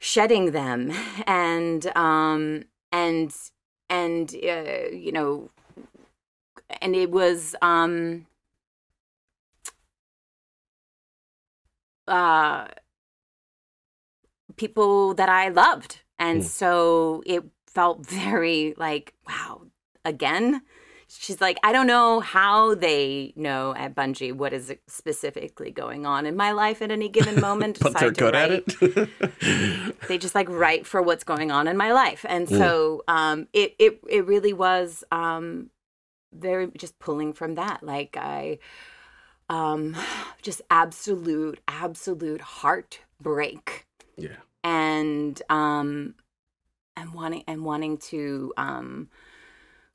shedding them. And um and and uh, you know and it was um uh people that I loved. And Mm. so it felt very like wow again she's like I don't know how they know at Bungie what is specifically going on in my life at any given moment but they're good at it. they just like write for what's going on in my life and Mm. so um it it it really was um very just pulling from that like i um just absolute absolute heartbreak Yeah. and um and wanting and wanting to um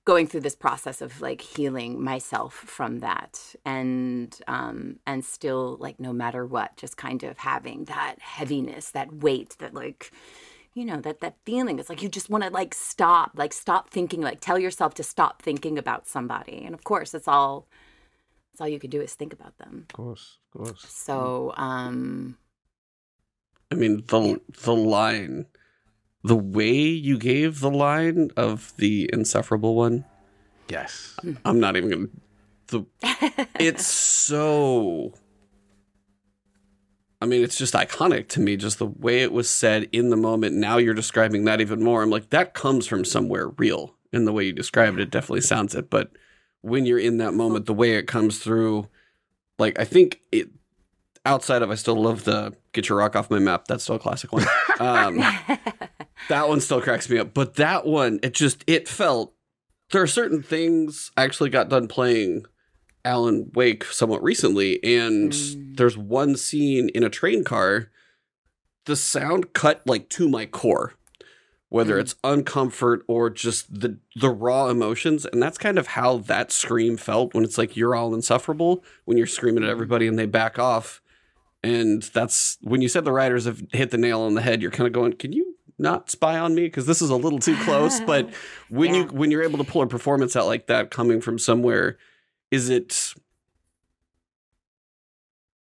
going through this process of like healing myself from that and um and still like no matter what just kind of having that heaviness that weight that like you know that that feeling it's like you just want to like stop like stop thinking like tell yourself to stop thinking about somebody and of course it's all it's all you can do is think about them Of course. Of course. so um I mean the the line, the way you gave the line of the insufferable one. Yes. I'm not even gonna. The it's so. I mean, it's just iconic to me, just the way it was said in the moment. Now you're describing that even more. I'm like, that comes from somewhere real in the way you described it. It definitely sounds it. But when you're in that moment, the way it comes through, like, I think it, outside of, I still love the get your rock off my map. That's still a classic one. Um, that one still cracks me up. But that one, it just, it felt, there are certain things I actually got done playing Alan Wake somewhat recently, and Mm. there's one scene in a train car. The sound cut like to my core, whether Mm. it's uncomfort or just the the raw emotions, and that's kind of how that scream felt when it's like you're all insufferable when you're screaming at everybody and they back off. And that's when you said the writers have hit the nail on the head. You're kind of going, can you not spy on me because this is a little too close? But when you when you're able to pull a performance out like that coming from somewhere is it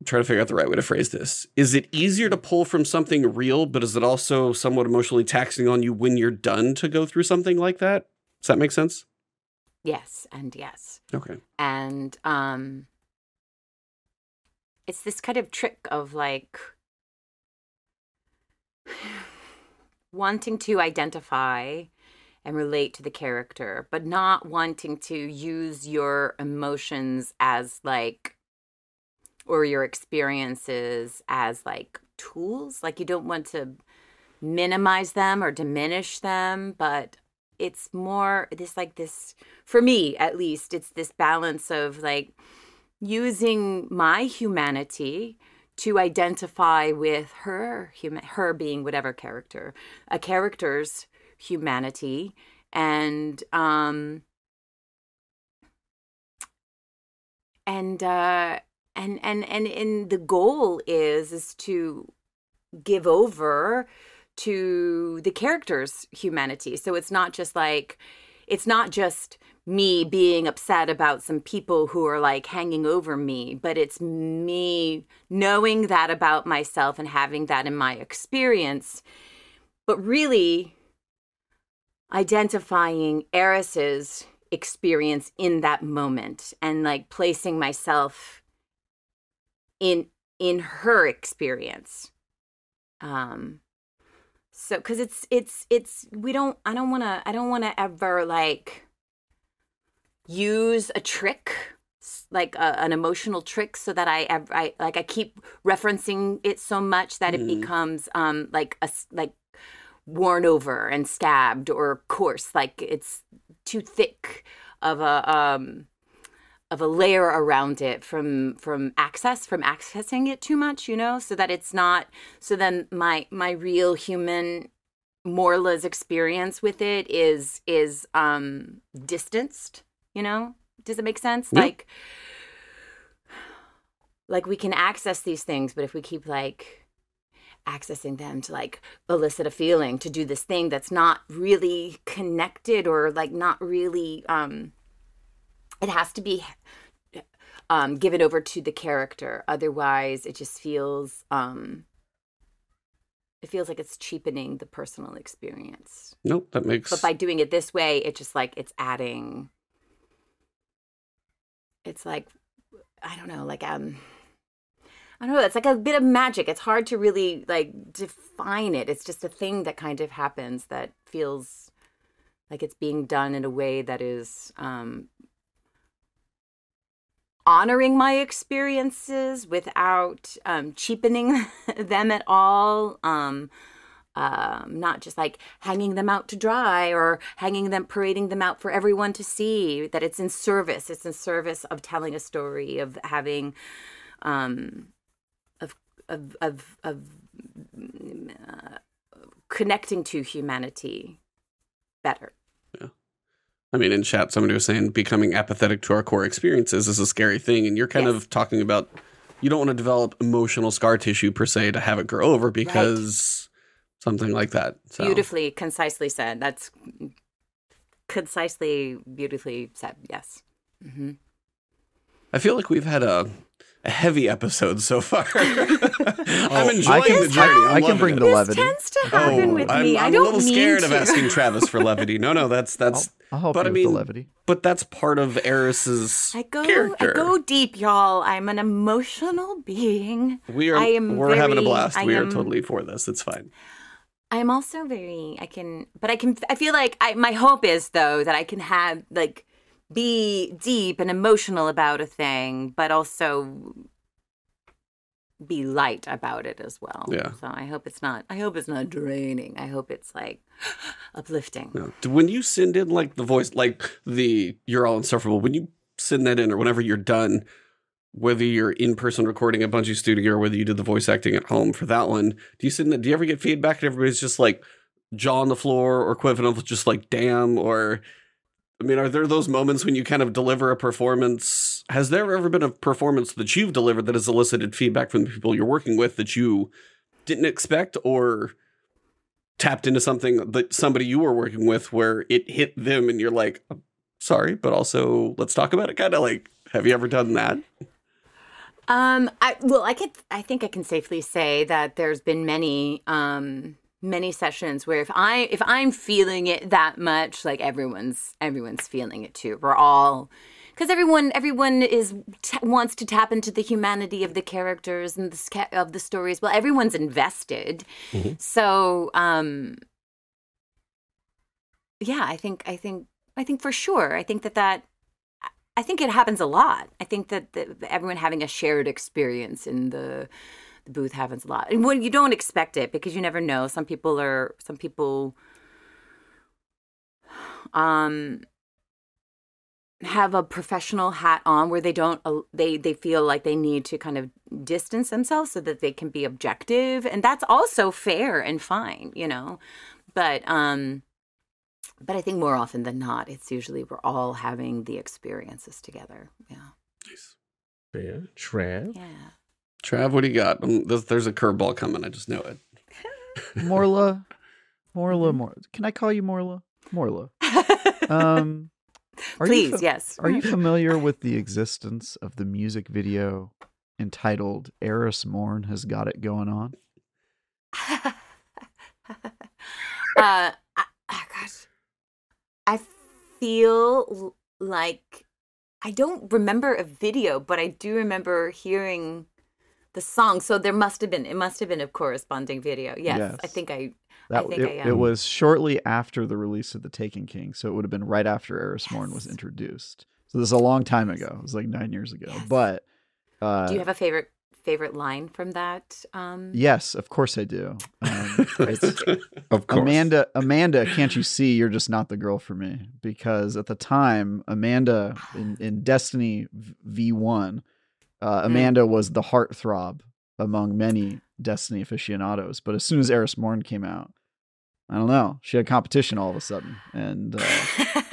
I'm trying to figure out the right way to phrase this. Is it easier to pull from something real, but is it also somewhat emotionally taxing on you when you're done to go through something like that? Does that make sense? yes and yes Okay. and um it's this kind of trick of like wanting to identify and relate to the character, but not wanting to use your emotions as like, or your experiences as like tools. Like, you don't want to minimize them or diminish them, but it's more this like this, for me at least, it's this balance of like using my humanity to identify with her human her being whatever character a character's humanity and um and uh and and and and the goal is is to give over to the character's humanity. So it's not just like it's not just me being upset about some people who are like hanging over me, but it's me knowing that about myself and having that in my experience, but really identifying Eris's experience in that moment and like placing myself in in her experience. Um so because it's it's it's we don't i don't want to i don't want to ever like use a trick like a, an emotional trick so that I, I like I keep referencing it so much that it Mm. becomes um like a like worn over and stabbed or coarse like it's too thick of a um of a layer around it from from access from accessing it too much you know so that it's not so then my my real human Morla's experience with it is is um distanced you know does it make sense Yeah. like like we can access these things but if we keep like accessing them to like elicit a feeling to do this thing that's not really connected or like not really um it has to be um given over to the character otherwise it just feels um it feels like it's cheapening the personal experience Nope, that makes. but by doing it this way it just like it's adding it's like i don't know like um i don't know it's like a bit of magic. It's hard to really like define it. It's just a thing that kind of happens that feels like it's being done in a way that is um honoring my experiences without um cheapening them at all. Um um, not just like hanging them out to dry or hanging them, parading them out for everyone to see. That it's in service. It's in service of telling a story, of having, um, of of of of uh, connecting to humanity better. Yeah. I mean, in chat, somebody was saying becoming apathetic to our core experiences is a scary thing, and you're kind Yes. of talking about you don't want to develop emotional scar tissue per se to have it grow over because something like that. So. Beautifully, concisely said. That's concisely, beautifully said. Yes. hmm I feel like we've had a, a heavy episode so far. I'm enjoying I can, the journey. I, can bring it. the This levity. tends to happen Oh, with I'm, me. I'm I don't a little scared to. of asking Travis for levity. No, no, that's that's. I'll, I'll help but you I with the levity. but that's part of Eris's I go, character. I go deep, y'all. I'm an emotional being. we are I am we're having a blast. I we are totally for this. It's fine. I'm also very. I can, but I can. I feel like I. My hope is though that I can have like be deep and emotional about a thing, but also be light about it as well. Yeah. So I hope it's not. I hope it's not draining. I hope it's like uplifting. No. When you send in like the voice, like the you're all insufferable. When you send that in, or whenever you're done, whether you're in person recording at Bungie Studio or whether you did the voice acting at home for that one, do you send that? Do you ever get feedback and everybody's just like jaw on the floor or equivalent of just like damn or I mean, are there those moments when you kind of deliver a performance? Has there ever been a performance that you've delivered that has elicited feedback from the people you're working with that you didn't expect or tapped into something that somebody you were working with where it hit them and you're like, oh, sorry, but also let's talk about it? Kind of like, have you ever done that? Um, I well, I can. I think I can safely say that there's been many, um, many sessions where if I if I'm feeling it that much, like everyone's everyone's feeling it too. We're all because everyone everyone is t- wants to tap into the humanity of the characters and the sca- of the stories. Well, everyone's invested, so um, yeah, I think I think I think for sure. I think that that I think it happens a lot. I think that the, everyone having a shared experience in the the booth happens a lot, and when you don't expect it because you never know. Some people are some people um have a professional hat on where they don't uh, they they feel like they need to kind of distance themselves so that they can be objective and that's also fair and fine you know but um but i think more often than not it's usually we're all having the experiences together yeah Nice. Fair. Trav. yeah Trav, what do you got? Um, there's, there's a curveball coming. I just know it. Morla, Morla, Morla. Can I call you Morla? Morla. Um, are you please fa- yes Are you familiar with the existence of the music video entitled "Eris Morn Has Got It Going On"? uh, I, gosh, I feel like I don't remember a video, but I do remember hearing the song. So there must have been. It must have been a corresponding video. Yes, I think I. That think it, I it was shortly after the release of The Taken King, so it would have been right after Eris Morn was introduced. So this is a long time ago. It was like nine years ago. Yes. But uh, Do you have a favorite favorite line from that? Um, yes, of course I do. Um, Of course. Amanda, Amanda, can't you see you're just not the girl for me? Because at the time, Amanda in, in Destiny V one, uh, Amanda was the heartthrob among many Destiny aficionados. But as soon as Eris Morn came out, I don't know, she had competition all of a sudden, and uh,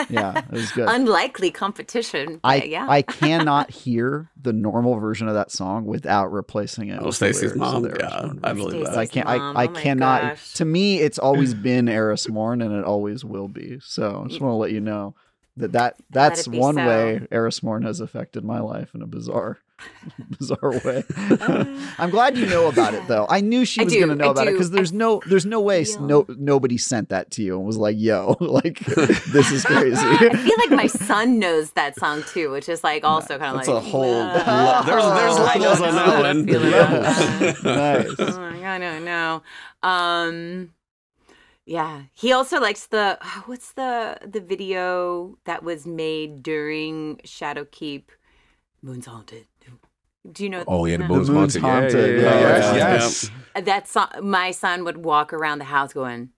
yeah, it was good. Unlikely competition. I yeah. I cannot hear the normal version of that song without replacing it. Oh, with the Stacy's mom. Yeah, Morn I version. believe that. I can't. mom. I, I Oh cannot. gosh. To me, it's always been Eris Morn, and it always will be. So I just want to let you know that that that's one so. way Eris Morn has affected my life in a bizarre, bizarre way. I'm glad you know about it, though. I knew she I was going to know I about it because there's no there's no way s- feel- no nobody sent that to you and was like, "Yo, like this is crazy." I feel like my son knows that song too, which is like also kind of like a whole. uh, lo- there's there's I levels don't on that one. feel nice. Oh my god, I don't know. Um, yeah, he also likes the what's the the video that was made during Shadowkeep, Moon's Haunted. Do you know? Oh yeah, the no. moon's, moon's haunted. Yeah, yeah, Yeah, yeah, yeah. yes. That song, my son would walk around the house going,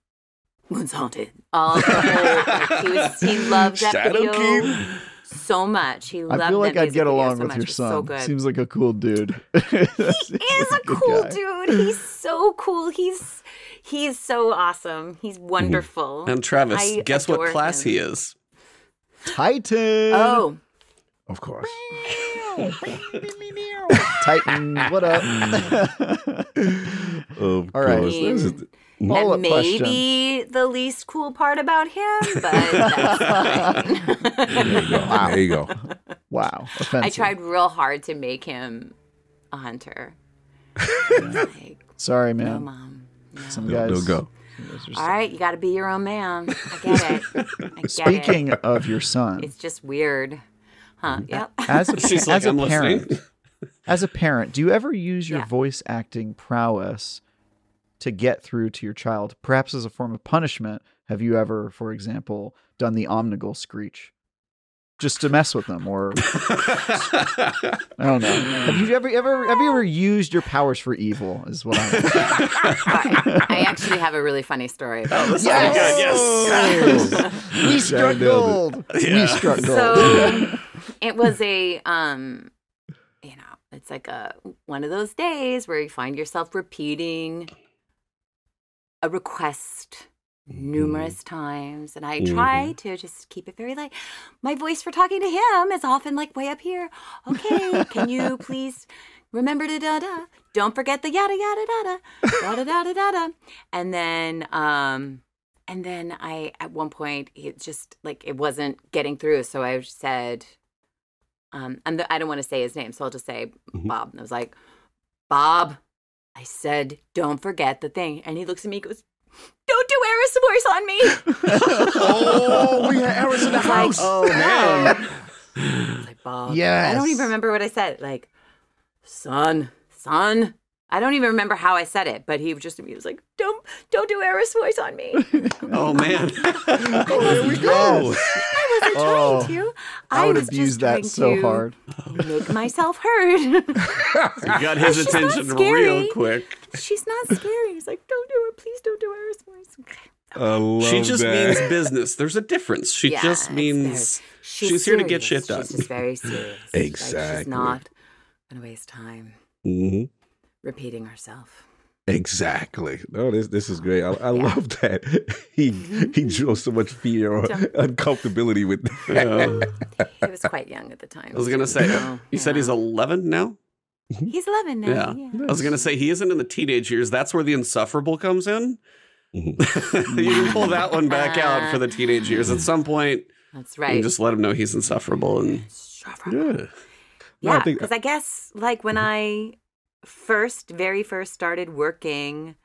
"Moon's Haunted." All the whole, like, he was he loved that video Shadowkeep. so much. He loved that. I feel like I'd get along so with much. your It was So son. good. Seems like a cool dude. he is a cool dude. He's so cool. He's he's so awesome. He's wonderful. And Travis, I guess what class him. he is? Titan. Oh, Of course. Titan. What up? Of All right. course. This is- Follow-up that may be the least cool part about him, but that's fine. there you go. There you go. wow. Offensive. I tried real hard to make him a hunter. like, Sorry, no, man. mom. no. Some No, guys. no go. some guys are All right, you got to be your own man. I get it. I get Speaking it. of your son, It's just weird, huh? Mm-hmm. Yep. as a, She's like, as a I'm parent, listening. as a parent, do you ever use your Yeah. voice acting prowess to get through to your child, perhaps as a form of punishment? Have you ever, for example, done the Omnigul screech? Just to mess with them, or I don't know. Have you ever, ever, have you ever used your powers for evil? Is what I'm. I, I actually have a really funny story. About This is good. Yes. Oh. we struck nailed it. gold. We struck gold. Um, so it was a um you know it's like a one of those days where you find yourself repeating a request numerous times and i try to just keep it very light. My voice for talking to him is often like way up here. Okay can you please remember to da da don't forget the yada yada da da da da da da da and then um and then I, at one point, it just like it wasn't getting through. So I said, um, I'm the, I don't want to say his name, so I'll just say Mhm. Bob. And I was like, Bob, I said, don't forget the thing. And he looks at me, goes, Don't do Eris voice on me. Oh, we had Eris in the Like. Oh man. I was like, Bob. I don't even remember what I said. Like, son, son. I don't even remember how I said it, but he was just he was like, "Don't, don't do Eris voice on me." Oh man. Oh, here we go. I wasn't Oh, trying to. I would was abuse just that so hard. Make myself heard. You got his She's attention real quick. She's not scary. He's like, "Don't do it, please. Don't do Eris voice." I love She just that. means business. There's a difference. She Yeah, just means very- she's, here to get shit done. She's just very serious. Like, Exactly. she's not gonna waste time Mhm. Repeating herself. Exactly. No, this this is great. I, I love that he he drew so much fear or uncomfortability with that. Yeah. He was quite young at the time. I was gonna say, oh, so, you said he's 11 now. Mm-hmm. he's eleven now. Yeah. Yeah. I was gonna say he isn't in the teenage years. That's where the insufferable comes in. Mhm. you can pull that one back out for the teenage years. At ah. some point, That's right. can just let him know he's insufferable. And Yeah. No, I Yeah, think- uh, because I guess like when mm-hmm. I first, very first started working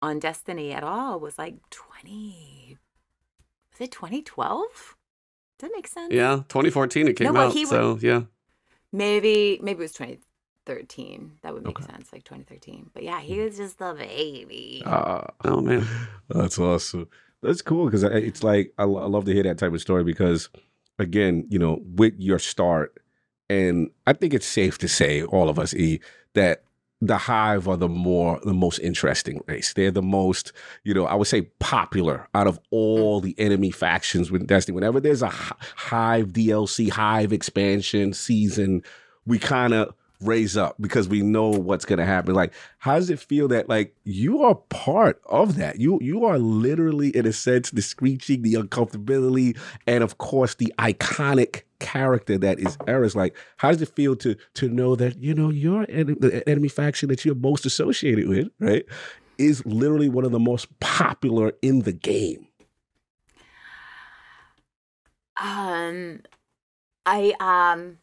on Destiny at all was like twenty. Was it twenty twelve? Does that make sense? yeah, 2014 it came No, well, out. he would- so yeah, Maybe maybe it was twenty thirteen. That would make Okay. sense, like twenty thirteen. But yeah, he was just a baby. Ah, oh man, That's awesome. That's cool because it's like I, I love to hear that type of story because, again, you know, with your start, and I think it's safe to say, all of us, E, that the Hive are the more the most interesting race. They're the most, you know, I would say popular out of all the enemy factions with Destiny. Whenever there's a Hive DLC, Hive expansion season, we kind of raise up because we know what's going to happen. Like, how does it feel that like you are part of that? You you are literally, in a sense, the screeching, the uncomfortability, and of course the iconic character that is Eris. Like, how does it feel to to know that you know your en- the enemy faction that you're most associated with, right, is literally one of the most popular in the game? Um, I um,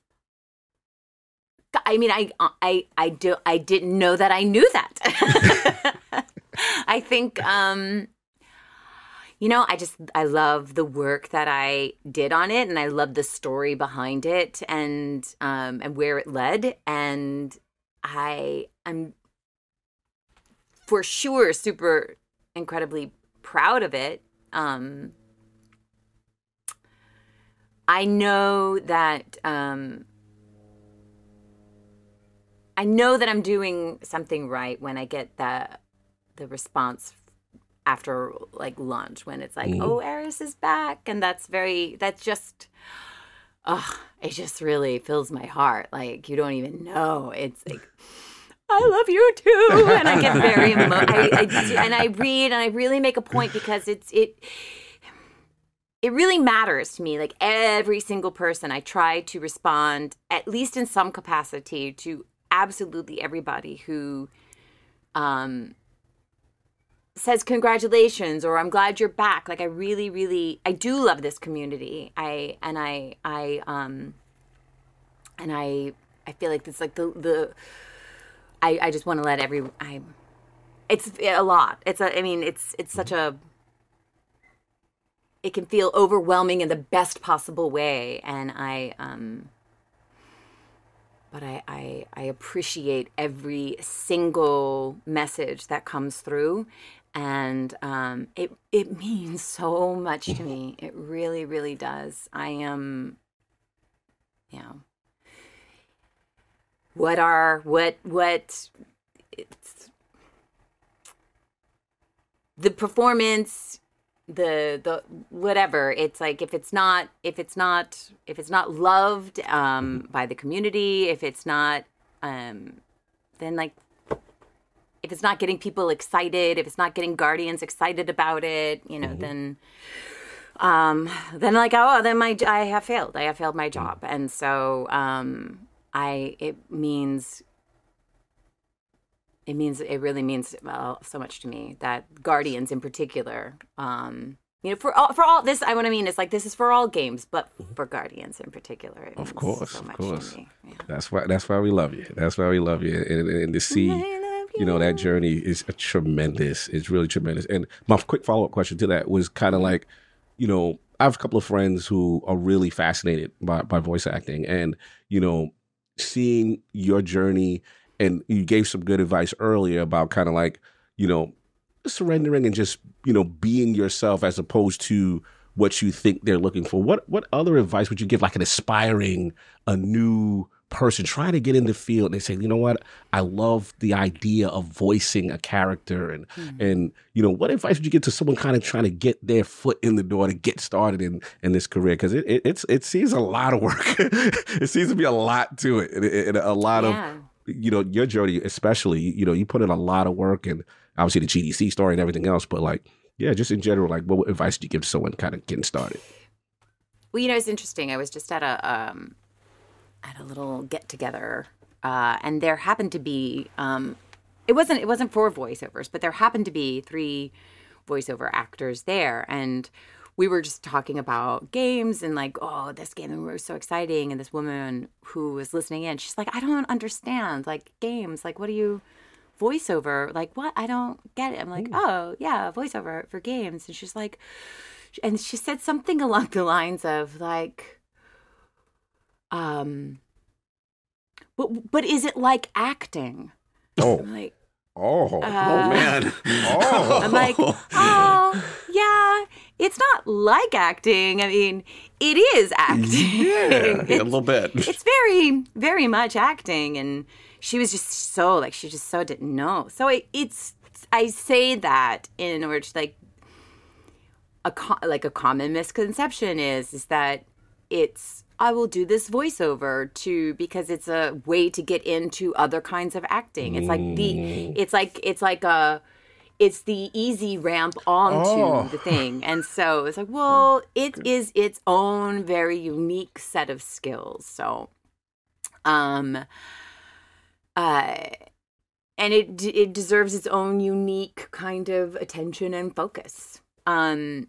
I mean, I I I do I didn't know that I knew that. I think um, you know, I just I love the work that I did on it, and I love the story behind it, and um, and where it led, and I am for sure super incredibly proud of it. Um, I know that um, I know that I'm doing something right when I get the the response after like lunch when it's like, Mhm. "Oh, Eris is back," and that's very that's just. Oh, it just really fills my heart. Like you don't even know. It's like I love you too, and I get very emo- I, I and I read and I really make a point because it's it it really matters to me. Like every single person, I try to respond at least in some capacity to absolutely everybody who um says congratulations or I'm glad you're back. Like I really, really I do love this community. I and I I um and I I feel like it's like the the I, I just want to let every I it's a lot. It's a I mean it's it's such a it can feel overwhelming in the best possible way and I um but I, I I appreciate every single message that comes through and um it it means so much to me. It really, really does. I am you know what are what what it's the performance the the whatever. It's like if it's not if it's not if it's not loved um by the community if it's not um then like if it's not getting people excited if it's not getting guardians excited about it you know then um then like oh then my i have failed. I have failed my job. And so um i it means it means it really means well, so much to me that guardians in particular um you know for all for all this i what i mean is like this is for all games but for guardians in particular it Of means course, so of much course. to me. Yeah. That's why. That's why we love you. That's why we love you. And, and to see, you know, that journey is a tremendous. It's really tremendous. And my quick follow up question to that was kind of like, you know, I have a couple of friends who are really fascinated by, by voice acting, and you know, seeing your journey, and you gave some good advice earlier about kind of like you know, surrendering and just you know being yourself as opposed to what you think they're looking for. What what other advice would you give like an aspiring, a new person trying to get in the field and they say, you know what, I love the idea of voicing a character and mm-hmm. and you know, what advice would you give to someone kind of trying to get their foot in the door to get started in in this career? Because it, it, it's it seems a lot of work. it seems to be a lot to it, and, and a lot yeah. of you know your journey, especially. You know, you put in a lot of work and obviously the GDC story and everything else, but like yeah, just in general, like what advice do you give someone kind of getting started? Well, you know, it's interesting. I was just at a um, at a little get together, uh, and there happened to be um, it wasn't it wasn't for voiceovers, but there happened to be three voiceover actors there, and we were just talking about games and like, oh, this game was so exciting, and this woman who was listening in, she's like, I don't understand like games, like what do you voiceover? Like what? I don't get it. I'm like, Ooh. oh yeah, voiceover for games, and she's like, and she said something along the lines of like um but but is it like acting oh I'm like oh uh, oh. man. Oh. I'm like oh yeah it's not like acting. I mean it is acting. Yeah, yeah a little bit. it's very very much acting and she was just so like she just so didn't know. So it, it's i say that in order to like a like a common misconception is is that it's I will do this voiceover to because it's a way to get into other kinds of acting. It's like the mm. it's like it's like a it's the easy ramp onto oh. the thing. And so it's like, well, it is its own very unique set of skills. So um uh and it it deserves its own unique kind of attention and focus. Um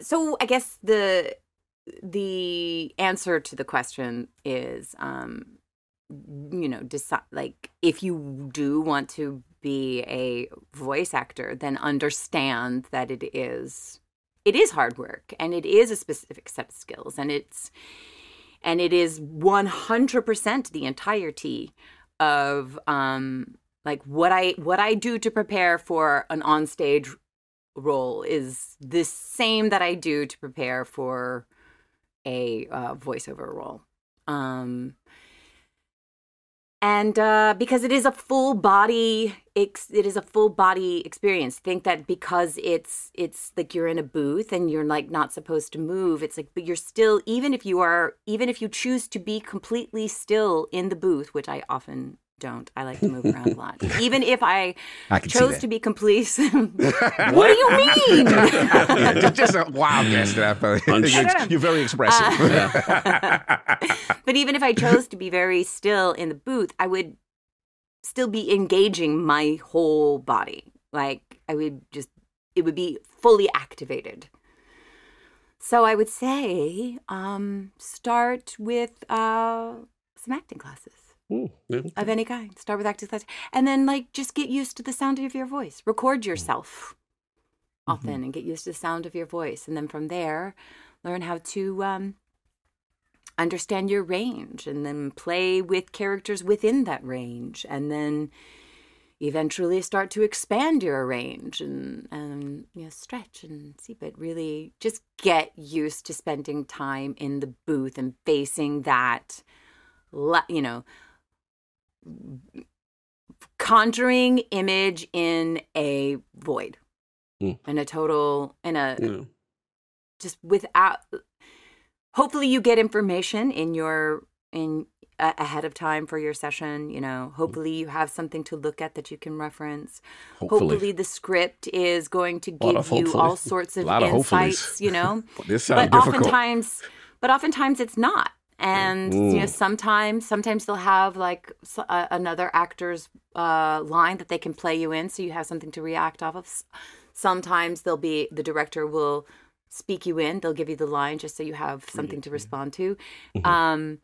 so I guess the the answer to the question is um you know decide like if you do want to be a voice actor then understand that it is it is hard work and it is a specific set of skills and it's and it is 100% the entirety of um like what i what i do to prepare for an onstage role is the same that i do to prepare for a uh, voiceover role. Um, and uh, because it is a full body ex- it is a full body experience think that because it's it's like you're in a booth and you're like not supposed to move it's like but you're still even if you are even if you choose to be completely still in the booth which i often don't. I like to move around a lot. Even if I, I chose to be complete. what do you mean? yeah, just a wild guess that. You're, you're very expressive. Uh, but even if I chose to be very still in the booth, I would still be engaging my whole body. Like I would just, it would be fully activated. So I would say, um, start with uh, some acting classes. Ooh, yeah. of any kind. Start with acting class, and then like just get used to the sound of your voice. Record yourself often, mm-hmm. and get used to the sound of your voice, and then from there, learn how to um, understand your range, and then play with characters within that range, and then eventually start to expand your range and and you know stretch and see but really just get used to spending time in the booth and facing that you know conjuring image in a void. Mm. in a total in a mm. just without hopefully you get information in your in uh, ahead of time for your session you know. Hopefully you have something to look at that you can reference. Hopefully, hopefully the script is going to give you all sorts of insights of you know. This but difficult. oftentimes but oftentimes it's not and mm. you know sometimes sometimes they'll have like uh, another actor's uh, line that they can play you in so you have something to react off of sometimes they'll be the director will speak you in they'll give you the line just so you have something to respond to mm-hmm. um,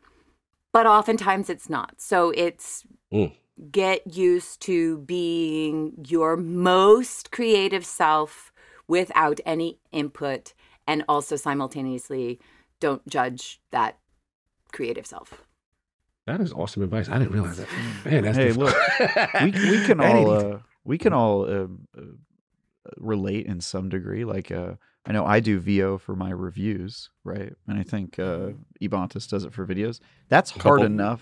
but oftentimes it's not so it's mm. get used to being your most creative self without any input and also simultaneously don't judge that creative self. That is awesome advice. I didn't realize that. Man, that's Hey, difficult. we we can all uh, we can all um, uh, relate in some degree. Like uh, I know I do VO for my reviews, right? And I think uh, Ebontis does it for videos. That's hard Couple. enough.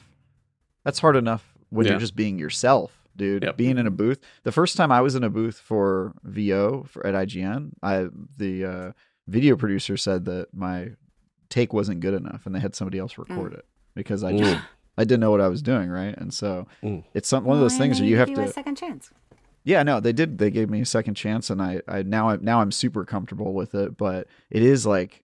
That's hard enough when Yeah. you're just being yourself, dude. Yep. Being in a booth. The first time I was in a booth for VO for at IGN, I the uh, video producer said that my take wasn't good enough, and they had somebody else record it because I just Mm. I didn't know what I was doing, right? And so Mm. it's some, one of those Well, things where you have give to. a second chance. Yeah, no, they did. They gave me a second chance, and I, I now, I now I'm super comfortable with it. But it is like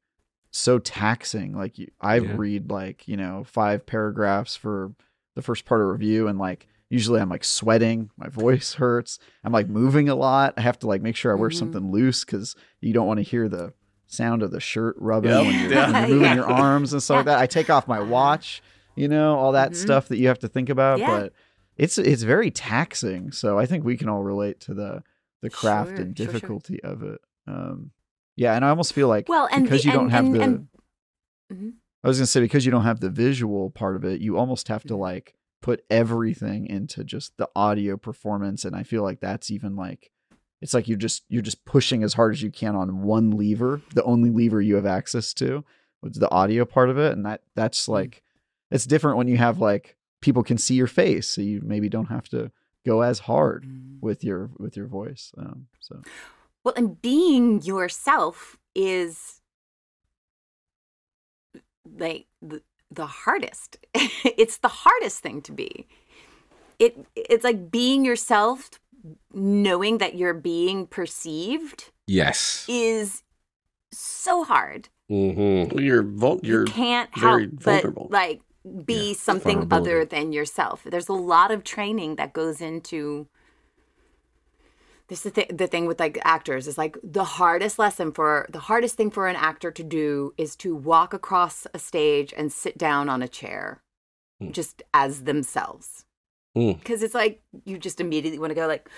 so taxing. Like you, I Yeah. read like you know five paragraphs for the first part of review, and like usually I'm like sweating, my voice hurts, I'm like moving a lot. I have to like make sure I wear Mhm. something loose because you don't want to hear the sound of the shirt rubbing Yep. when, you're, Yeah. when you're moving Yeah. your arms and stuff like that. I take off my watch, you know, all that Mhm. stuff that you have to think about, Yeah. but it's it's very taxing. So I think we can all relate to the the craft Sure, and sure, sure. difficulty of it. Um, yeah, and I almost feel like Well, and because the, you don't and, have and, the and- Mhm. I was gonna say because you don't have the visual part of it, you almost have to Mhm. like put everything into just the audio performance, and I feel like that's even like it's like you're just you're just pushing as hard as you can on one lever, the only lever you have access to, which is the audio part of it, and that that's like it's different when you have like people can see your face, so you maybe don't have to go as hard Mm. with your with your voice. Um, so Well, and being yourself is like the, the hardest. it's the hardest thing to be. It it's like being yourself, knowing that you're being perceived yes. is so hard. Mm-hmm. You're vul- you you're can't very help vulnerable. but like be Yeah, something other than yourself. There's a lot of training that goes into this is the, th- the thing with like actors is like the hardest lesson for the hardest thing for an actor to do is to walk across a stage and sit down on a chair Mm. just as themselves Mm. because it's like you just immediately want to go like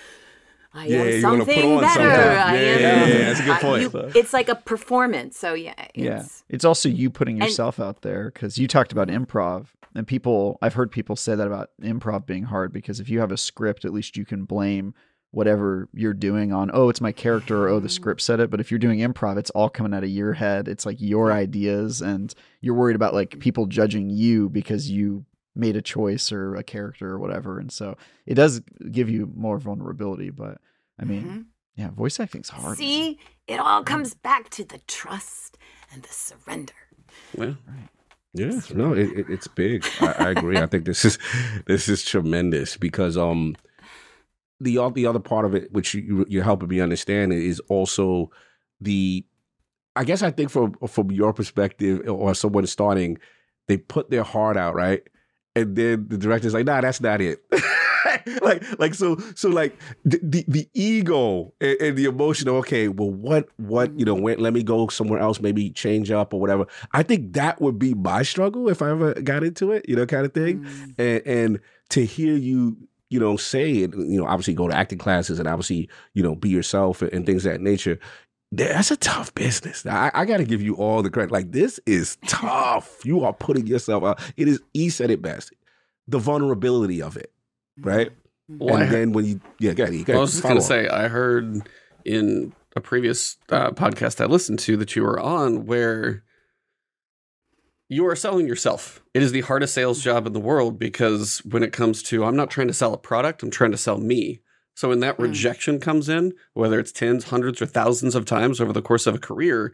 I Yeah, am you wanna something better. something. I Yeah, am. yeah, yeah, that's a good I- point. you- it's like a performance. So yeah, yeah it's, it's also you putting and- yourself out there because you talked about improv and people i've heard people say that about improv being hard because if you have a script at least you can blame whatever you're doing on oh it's my character or oh the script said it but if you're doing improv it's all coming out of your head it's like your ideas and you're worried about like people judging you because you made a choice or a character or whatever and so it does give you more vulnerability but i mean Mhm. yeah voice acting's hard. See, it all comes back to the trust and the surrender. yeah. Yeah, no, it, it, it's big. I, I agree. I think this is this is tremendous because um the the other part of it, which you, you're helping me understand, is also the. I guess I think from from your perspective or someone starting, they put their heart out, right, and then the director's like, "Nah, that's not it." like, like so, so like the the, the ego and, and the emotion. of, Okay, well, what, what, you know, let me go somewhere else, maybe change up or whatever. I think that would be my struggle if I ever got into it, you know, kind of thing. Mm. And and to hear you, you know, say it, you know, obviously go to acting classes and obviously, you know, be yourself and, and things of that nature. That's a tough business. I, I got to give you all the credit. Like this is tough. you are putting yourself out. It is. He said it best. The vulnerability of it, right? Well, and heard- then when you, yeah, go ahead. Go I was just to up. say, I heard in a previous uh, podcast I listened to that you were on where you are selling yourself. It is the hardest sales job in the world because when it comes to, I'm not trying to sell a product, I'm trying to sell me. So when that Mm. rejection comes in, whether it's tens, hundreds, or thousands of times over the course of a career,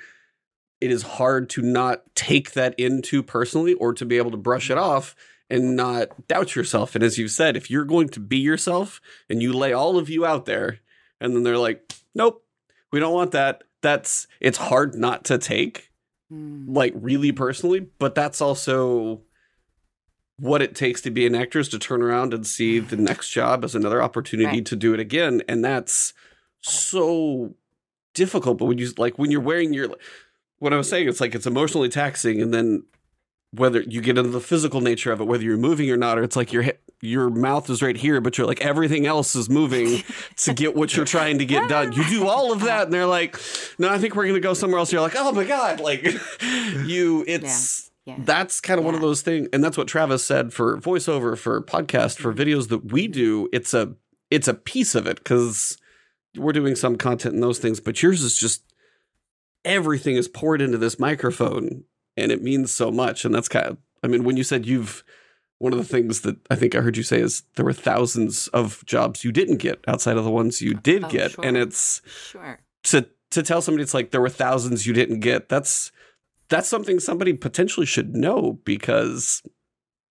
it is hard to not take that into personally or to be able to brush it off and not doubt yourself. And as you've said, if you're going to be yourself and you lay all of you out there and then they're like, nope, we don't want that. That's it's hard not to take, Mm. like really personally, but that's also what it takes to be an actor is to turn around and see the next job as another opportunity Right. to do it again. And that's so difficult. But when you like when you're wearing your what I was saying, it's like it's emotionally taxing, and then whether you get into the physical nature of it, whether you're moving or not, or it's like your your mouth is right here, but you're like everything else is moving to get what you're trying to get done. You do all of that, and they're like, "No, I think we're gonna go somewhere else." You're like, "Oh my god!" Like you, it's Yeah. That's kind of one of those things, and that's what Travis said for voiceover, for podcast, for videos that we do. It's a it's a piece of it because we're doing some content and those things, but yours is just everything is poured into this microphone and it means so much. And that's kind of, I mean, when you said you've, one of the things that I think I heard you say is there were thousands of jobs you didn't get outside of the ones you did Oh, get. sure. And it's Sure. to, to tell somebody it's like there were thousands you didn't get. That's, that's something somebody potentially should know because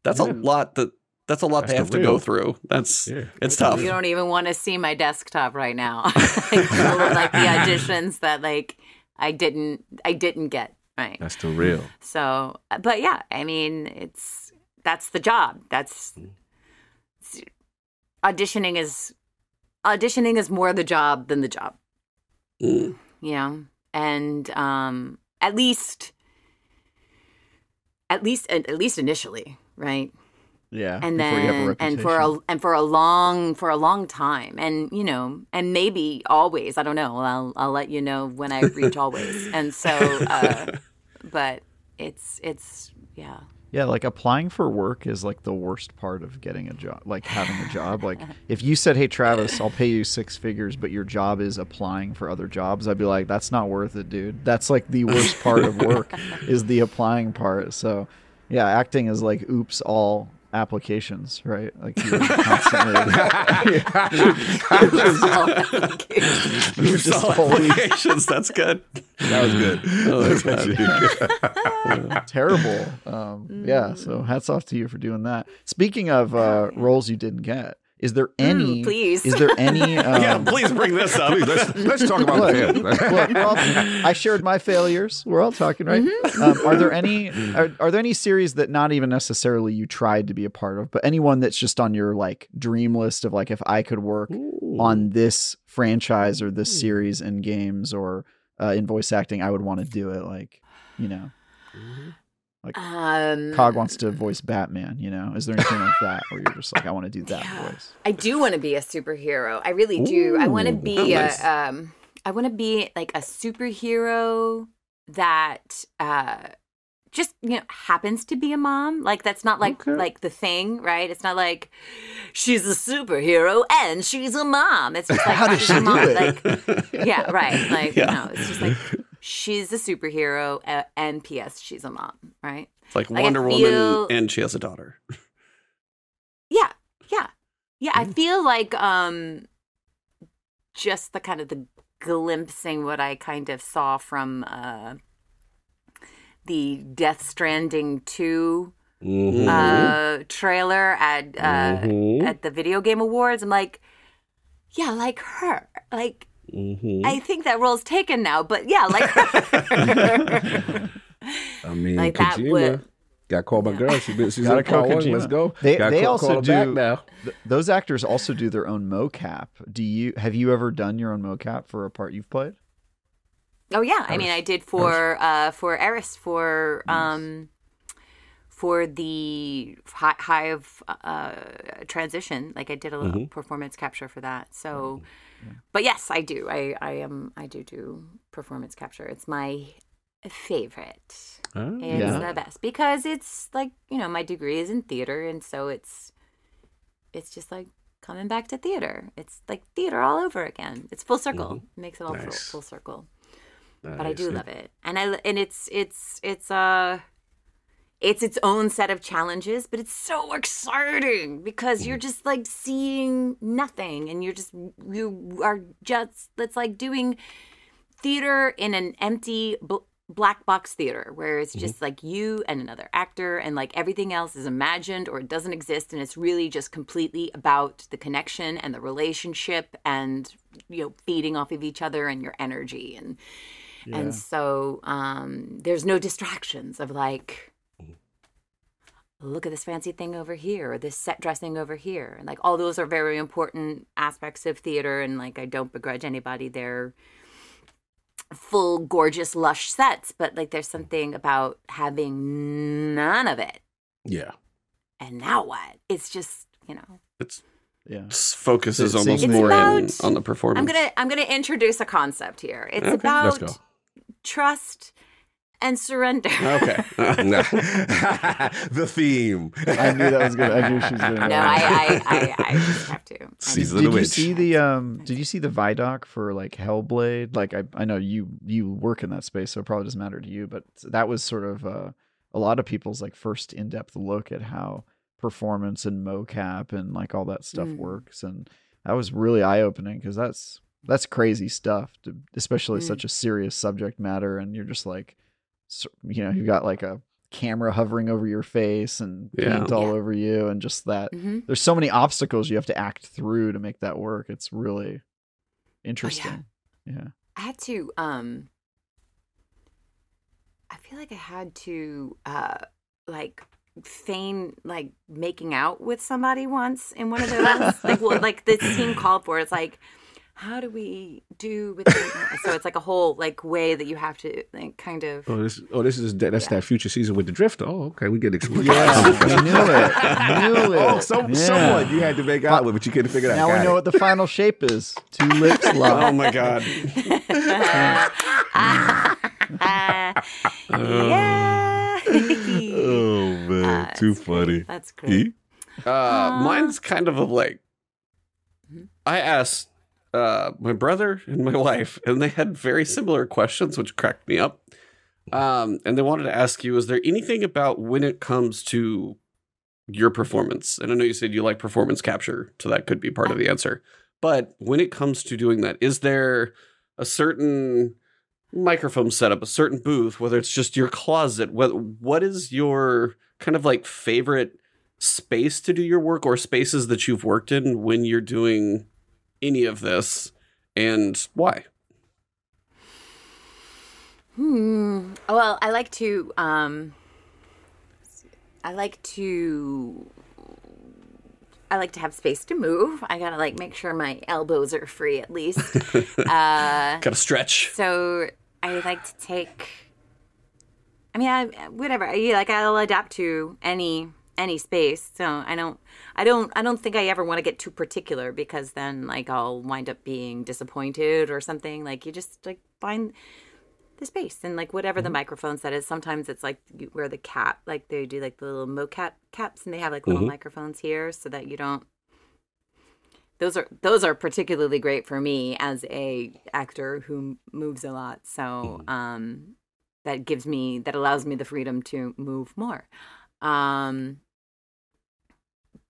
that's a lot that, that's a lot That's they the have to go through. That's, Yeah. it's tough. You don't even want to see my desktop right now. like, like the auditions that like I didn't I didn't get right. That's the real. So, but yeah, I mean, it's that's the job. That's auditioning is auditioning is more the job than the job. Mm. You know, and um, at least, at least, at least initially, right? Yeah. and before you have a then and for a and for a long for a long time and you know and maybe always i don't know i'll i'll let you know when i reach always and so uh but it's it's yeah Yeah, like applying for work is like the worst part of getting a job, like having a job. Like if you said, "Hey Travis, I'll pay you six figures," but your job is applying for other jobs, I'd be like, "That's not worth it, dude. That's like the worst part of work is the applying part." So, yeah, acting is like oops all applications, right? Like you're constantly You're just applications. That's good. That was good. Oh, that's That's bad. actually good. terrible. Um, Yeah, so hats off to you for doing that. Speaking of uh, roles you didn't get, is there any? please. Is there any? Um, yeah, please bring this up. Let's, let's talk about the Look, film. look, we're all- I shared my failures. We're all talking, right? Mm-hmm. Um, are there any? Are, are there any series that not even necessarily you tried to be a part of, but anyone that's just on your like dream list of like if I could work on this franchise or this series in games or uh, in voice acting, I would want to do it. Like, you know, um Cog wants to voice Batman. You know, is there anything like that where you're just like, I want to do that Yeah. voice? I do want to be a superhero. I really do. I want to be oh, a, um I want to be like a superhero that uh just you know happens to be a mom. Like that's not like Okay. like the thing, right? It's not like she's a superhero and she's a mom. It's just like How does she a mom. do it? Like yeah, right. Like Yeah. no, it's just like she's a superhero uh, and PS she's a mom, right? It's like Like, Wonder feel- Woman, and she has a daughter. Yeah, yeah, yeah. I feel like um, just the kind of the glimpsing what I kind of saw from uh, the Death Stranding two Mhm. uh, trailer at uh, Mhm. at the Video Game Awards. I'm like, yeah, like her. Like Mhm. I think that role's taken now, but yeah, like. I mean, like that Kojima would- got called my girl. She been, she's Gotta in call. Kojima. Let's go. They- Gotta they call, also call her back do- now. Th- those actors also do their own mocap. Do you have you ever done your own mocap for a part you've played? Oh yeah, I mean, I did for uh for Eris for um for the hi- Hive uh transition. Like I did a little performance capture for that. So, but yes, I do. I I am I do do performance capture. It's my favorite. Ah, It's Yeah. the best because it's like you know my degree is in theater, and so it's it's just like coming back to theater. It's like theater all over again. It's full circle. It makes it all full, Nice. full circle but I do love it, and I and it's it's it's uh it's its own set of challenges, but it's so exciting because you're just like seeing nothing, and you're just you are just it's like doing theater in an empty bl- black box theater where it's just like you and another actor and like everything else is imagined or it doesn't exist and it's really just completely about the connection and the relationship and you know feeding off of each other and your energy and and so um there's no distractions of like look at this fancy thing over here or this set dressing over here and like all those are very important aspects of theater and like i don't begrudge anybody their full gorgeous, lush sets, but like there's something about having none of it. Yeah. And now what? It's just, you know. It's Yeah. s- focuses It's almost It's more in on the performance. I'm gonna I'm gonna introduce a concept here. It's Okay, about trust and surrender. Okay. the theme. I knew that was good. I knew she was going to. no, I, I, I, I just have to. I Season Did of the you Witch. see the um? Did you see the Vidoc for like Hellblade? Like I, I know you you work in that space, so it probably doesn't matter to you. But that was sort of uh, a lot of people's like first in depth look at how performance and mocap and like all that stuff Mm. works, and that was really eye opening because that's that's crazy stuff, to, especially Mm. such a serious subject matter, and you're just like, so- you know, you've got like a camera hovering over your face and Yeah. paint all Yeah. over you, and just that hmm there's so many obstacles you have to act through to make that work. It's really interesting. yeah. I had to um I feel like I had to uh like feign like making out with somebody once in one of those like what like this team called for it's like how do we do with the, so it's like a whole like way that you have to like kind of Oh, this oh this is that's Yeah. that future season with the drifter. Oh, okay, we get explicit. Yeah, we knew it. Knew it. Oh, some, Yeah. someone you had to make out with, but you couldn't figure it out. Now we know it. what the final shape is. Two lips long. oh my god. yeah Oh man, Uh, too it's great. funny. that's great Uh, mine's kind of a like. Mhm. I asked uh, my brother and my wife, and they had very similar questions, which cracked me up. Um, and they wanted to ask you: Is there anything about when it comes to your performance? And I know you said you like performance capture, so that could be part of the answer. But when it comes to doing that, is there a certain microphone setup, a certain booth, whether it's just your closet? What what is your kind of like favorite space to do your work or spaces that you've worked in when you're doing any of this and why? Hmm. Well, I like to. Um, I like to. I like to have space to move. I gotta like make sure my elbows are free at least. uh, Got to stretch. so I like to take. I mean, I, whatever. I, like I'll adapt to any any space. So I don't. I don't. I don't think I ever want to get too particular because then like I'll wind up being disappointed or something. Like you just like find the space and like whatever the microphone set is. Sometimes it's like you, where the cap, like they do like the little mocap caps, and they have like little Mhm. microphones here so that you don't. Those are those are particularly great for me as a actor who moves a lot. So um, that gives me that allows me the freedom to move more. Um,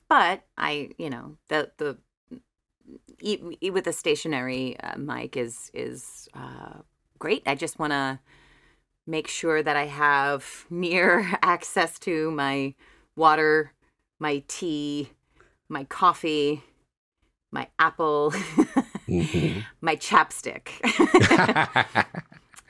but I, you know, the the e- e- with a stationary uh, mic is is uh, great. I just want to make sure that I have near access to my water, my tea, my coffee, my apple, Mhm. my chapstick.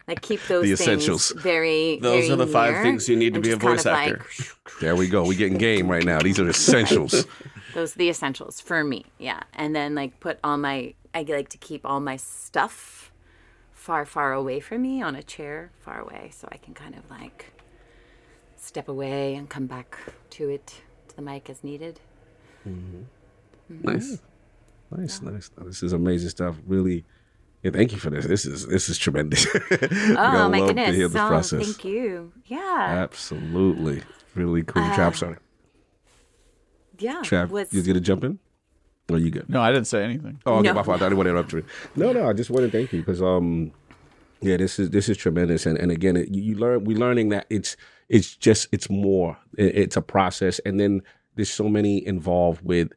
Like keep those The things essentials. very. Those very are the five things you need to be a just kind voice of actor. like, there we go. We getting game right now. These are essentials. those are the essentials for me yeah and then like put all my i like to keep all my stuff far far away from me on a chair far away so i can kind of like step away and come back to it to the mic as needed mm-hmm. Mm-hmm. Nice. Nice, nice. This is amazing stuff. Really, yeah. Thank you for this. This is this is tremendous. oh my love goodness To hear this oh, process. thank you yeah Absolutely, really cool. Trap, sorry. yeah Trav, was you gonna jump in? Or you good? No, I didn't say anything. Oh, okay, No. my fault. I didn't want to interrupt you. No, no, I just want to thank you because um, yeah, this is this is tremendous, and and again, it, you, you learn we're learning that it's it's just it's more. It, it's a process, and then there's so many involved with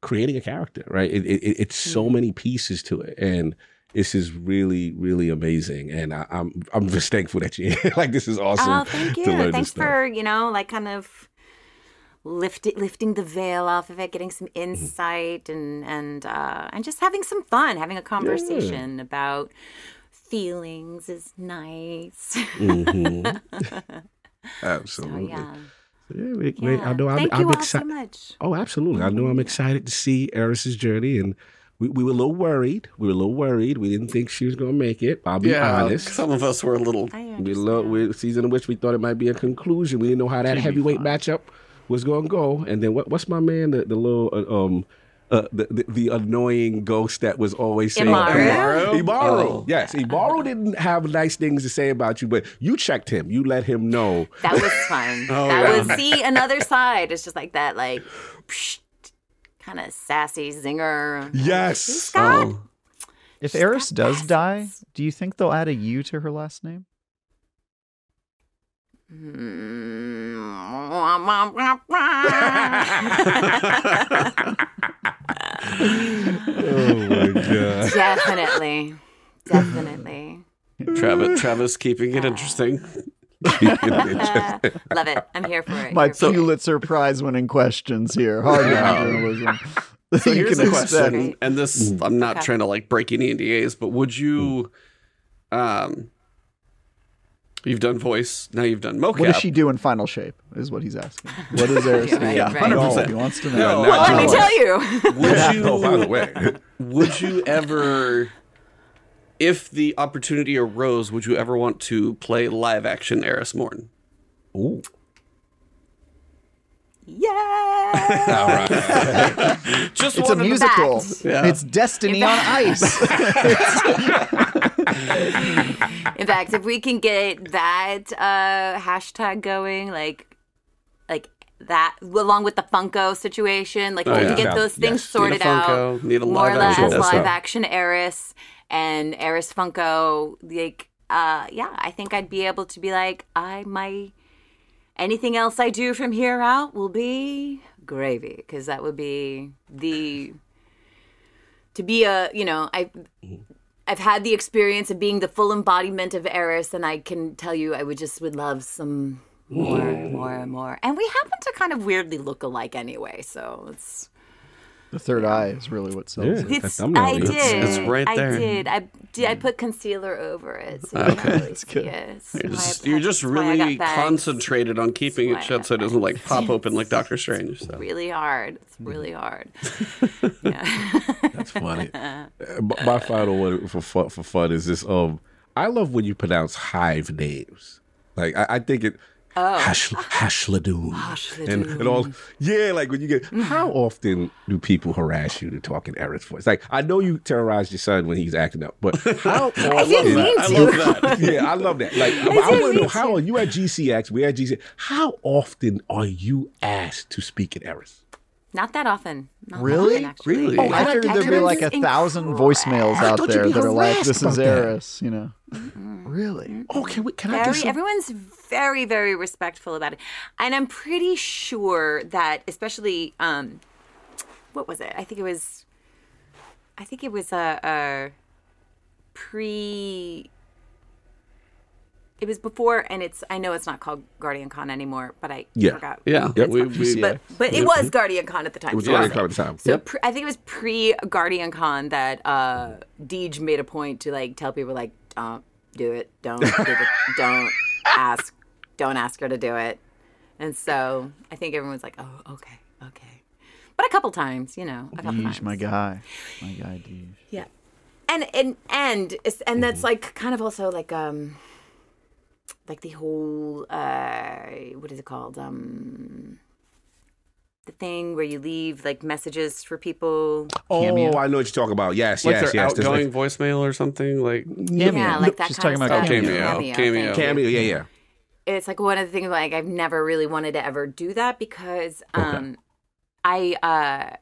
creating a character, right? It, it, it's so many pieces to it, and this is really really amazing, and I, I'm I'm just thankful that you like this is awesome. oh thank you to learn thanks for you know like kind of lift lifting the veil off of it getting some Mm-hmm. insight and and uh and just having some fun having a conversation about feelings is nice Mhm. so Absolutely. yeah Yeah, wait, wait, I Yeah. know I'm, thank I'm you all excited. so much Oh, absolutely. I know I'm excited to see Eris's journey and we, we were a little worried. We were a little worried. We didn't think she was going to make it. I'll be honest. some of us were a little. I We love we, season in which we thought it might be a conclusion. We didn't know how that Jamie heavyweight Foxx. matchup was going to go. And then what? What's my man? The, the little uh, um. Uh, the, the the annoying ghost that was always saying Immaru? Immaru. Oh. Yes, Immaru didn't have nice things to say about you, but you checked him. You let him know. That was fun. Oh, that yeah. was see another side. It's just like that, like kind of sassy zinger. Yes. Scott. Oh. If She's Eris got does die, do you think they'll add a U to her last name? Oh my god. Definitely. Definitely. Travis, Travis keeping it interesting. Love it. I'm here for it. My Here. Pulitzer Prize winning questions here. Hard journalism. So You here's can the question, Great. and this I'm not Okay. trying to like break any NDAs, but would you, um, you've done voice, now you've done mocap. What does she do in final shape? Is what he's asking. What is Eris? Right, Yeah, right. 100%. He wants to know. no, Well, let me tell you. Would you? oh, by the way. would you ever, if the opportunity arose, would you ever want to play live action Eris Morn? Ooh. yeah. Just It's a musical. Yeah. It's Destiny on ice. In fact, if we can get that uh, hashtag going, like, like that, along with the Funko situation, like, Oh, if we yeah. can get Yeah. those things Yes. sorted Need a out, need a more or less live action Eris and Eris Funko, like, uh, yeah, I think I'd be able to be like, I might. Anything else I do from here out will be gravy because that would be the to be a you know I I've had the experience of being the full embodiment of Eris, and I can tell you, I would just would love some more, and more, and more. And we happen to kind of weirdly look alike anyway, so it's. The third eye is really what sells Yeah. it. it's I did. it's right there. I did. I did. I put concealer over it, so you can't really see good. it. That's You're just, you're just that's why I really concentrated on keeping it shut so it doesn't like pop open like Doctor Strange. So. It's Really hard. It's Mm-hmm. really hard. yeah. That's funny. My- My final one for fun, for fun is this. Um, I love when you pronounce hive names. Like I, I think it. Oh. Hash, Hashladûn. And, Hashladûn. and all, yeah, like when you get, how often do people harass you to talk in Eris's voice? Like, I know you terrorized your son when he's acting up, but how often? I didn't mean I to. love that. yeah, I love that. Like, I, didn't want to know how are you at GCX? We're at GCX. How often are you asked to speak in Eris? Not that often. Not that Really? often. Really? Oh, I I figured there'd be like a is thousand voicemails out there that are like, "This is about. Eris," you know. Really? Oh, can we? Can I very some? everyone's very very respectful about it and i'm pretty sure that especially um what was it i think it was i think it was a, a pre it was before and it's i know it's not called guardian con anymore but i Yeah. forgot Yeah, Yep. we, we, but but it was guardian con at the time It was so already okay. coming time. So Yep. pre- I think it was pre Guardian Con that uh Deej made a point to like tell people like don't do it, don't do it, don't ask, don't ask her to do it. And so I think everyone's like, oh, okay, okay. But a couple times, you know, a couple Deej, times. my guy, my guy, Deej. Yeah. And and and it's- and that's like kind of also like um like the whole uh what is it called? Um the thing where you leave like messages for people. Oh, Cameo. I know what you're talking about. Yes, like yes, their yes. Outgoing like- voicemail or something like Yeah, like that She's kind talking of about stuff. Cameo. Cameo. thank cameo. Yeah, yeah. It's like one of the things like I've never really wanted to ever do that because um I uh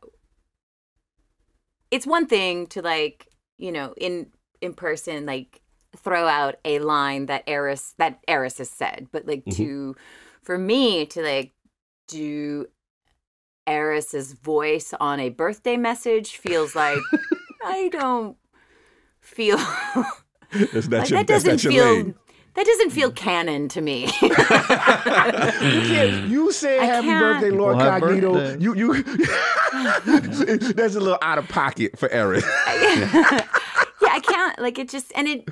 it's one thing to like, you know, in in person like throw out a line that Eris that Eris has said, but like to for me to like do Eris's voice on a birthday message feels like I don't feel That's like your, that doesn't not feel lane. that doesn't feel canon to me. You can't- You say I happy can't. birthday, Lord Well, happy Cognito. birthday. You you that's a little out of pocket for Eris. yeah, I can't like it just and it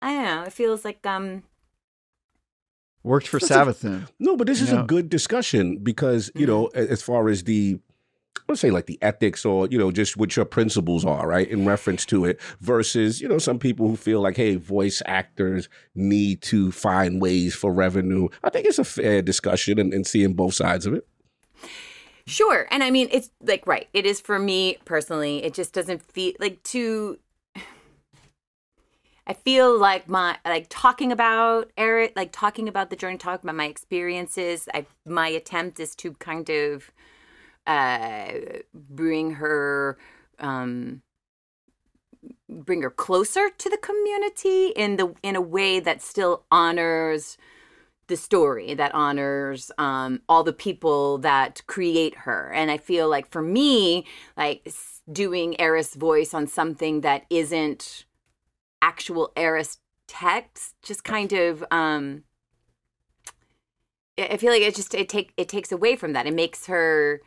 I don't know, it feels like um Worked for Savathûn. No, but this You is know- a good discussion because you know, Mm-hmm. as far as the let's say like the ethics or, you know, just what your principles are, right? In reference to it versus, you know, some people who feel like, hey, voice actors need to find ways for revenue. I think it's a fair discussion and, and seeing both sides of it. Sure. And I mean, it's like, right. It is for me personally. It just doesn't feel like to. I feel like my like talking about Eris, like talking about the journey, talking about my experiences. I my attempt is to kind of uh bring her um bring her closer to the community in the in a way that still honors the story that honors um, all the people that create her and i feel like for me like doing eris voice on something that isn't actual eris text just kind of um i feel like it just it take it takes away from that it makes her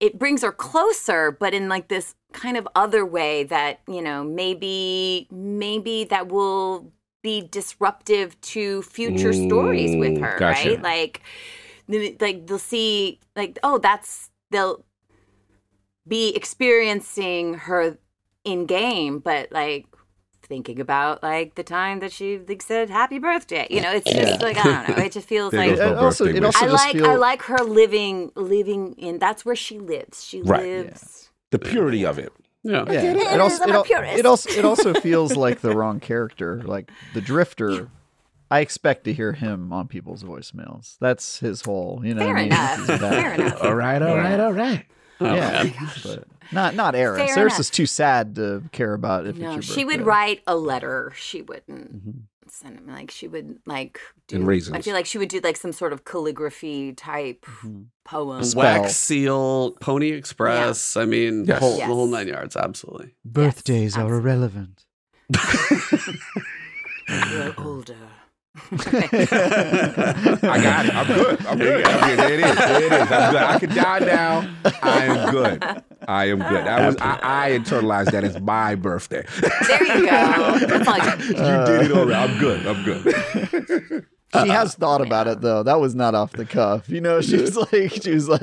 it brings her closer but in like this kind of other way that you know maybe maybe that will be disruptive to future mm, stories with her gotcha. right like like they'll see like oh that's they'll be experiencing her in game but like thinking about like the time that she like said happy birthday you know it's just yeah. like i don't know it just feels like it also, it also i like feel... i like her living living in that's where she lives she right. lives yeah. the purity of it yeah, yeah. It, it, also, it, it, also it also feels like the wrong character. Like the Drifter, I expect to hear him on people's voicemails. That's his whole, you know. Fair I mean? enough. Fair enough. All right, all right, all right. Oh, yeah, but not not Eris. Fair Eris enough. is too sad to care about if no, she would write a letter. She wouldn't. Mm-hmm send him like she would like do and reasons. I feel like she would do like some sort of calligraphy type mm-hmm. poem. Wax seal, Pony Express. Yeah. I mean, yes. whole, yes. the whole nine yards. Absolutely. Birthdays yes, are irrelevant. You're older. I got it. I'm good. I'm good. I mean, there it is. There it is. I'm good. I can die now. I am good. I am good. I was. I, I internalized that as my birthday. There you go. You. you did it already. I'm good. I'm good. She uh, has thought about it though. That was not off the cuff. You know, she was like, she was like,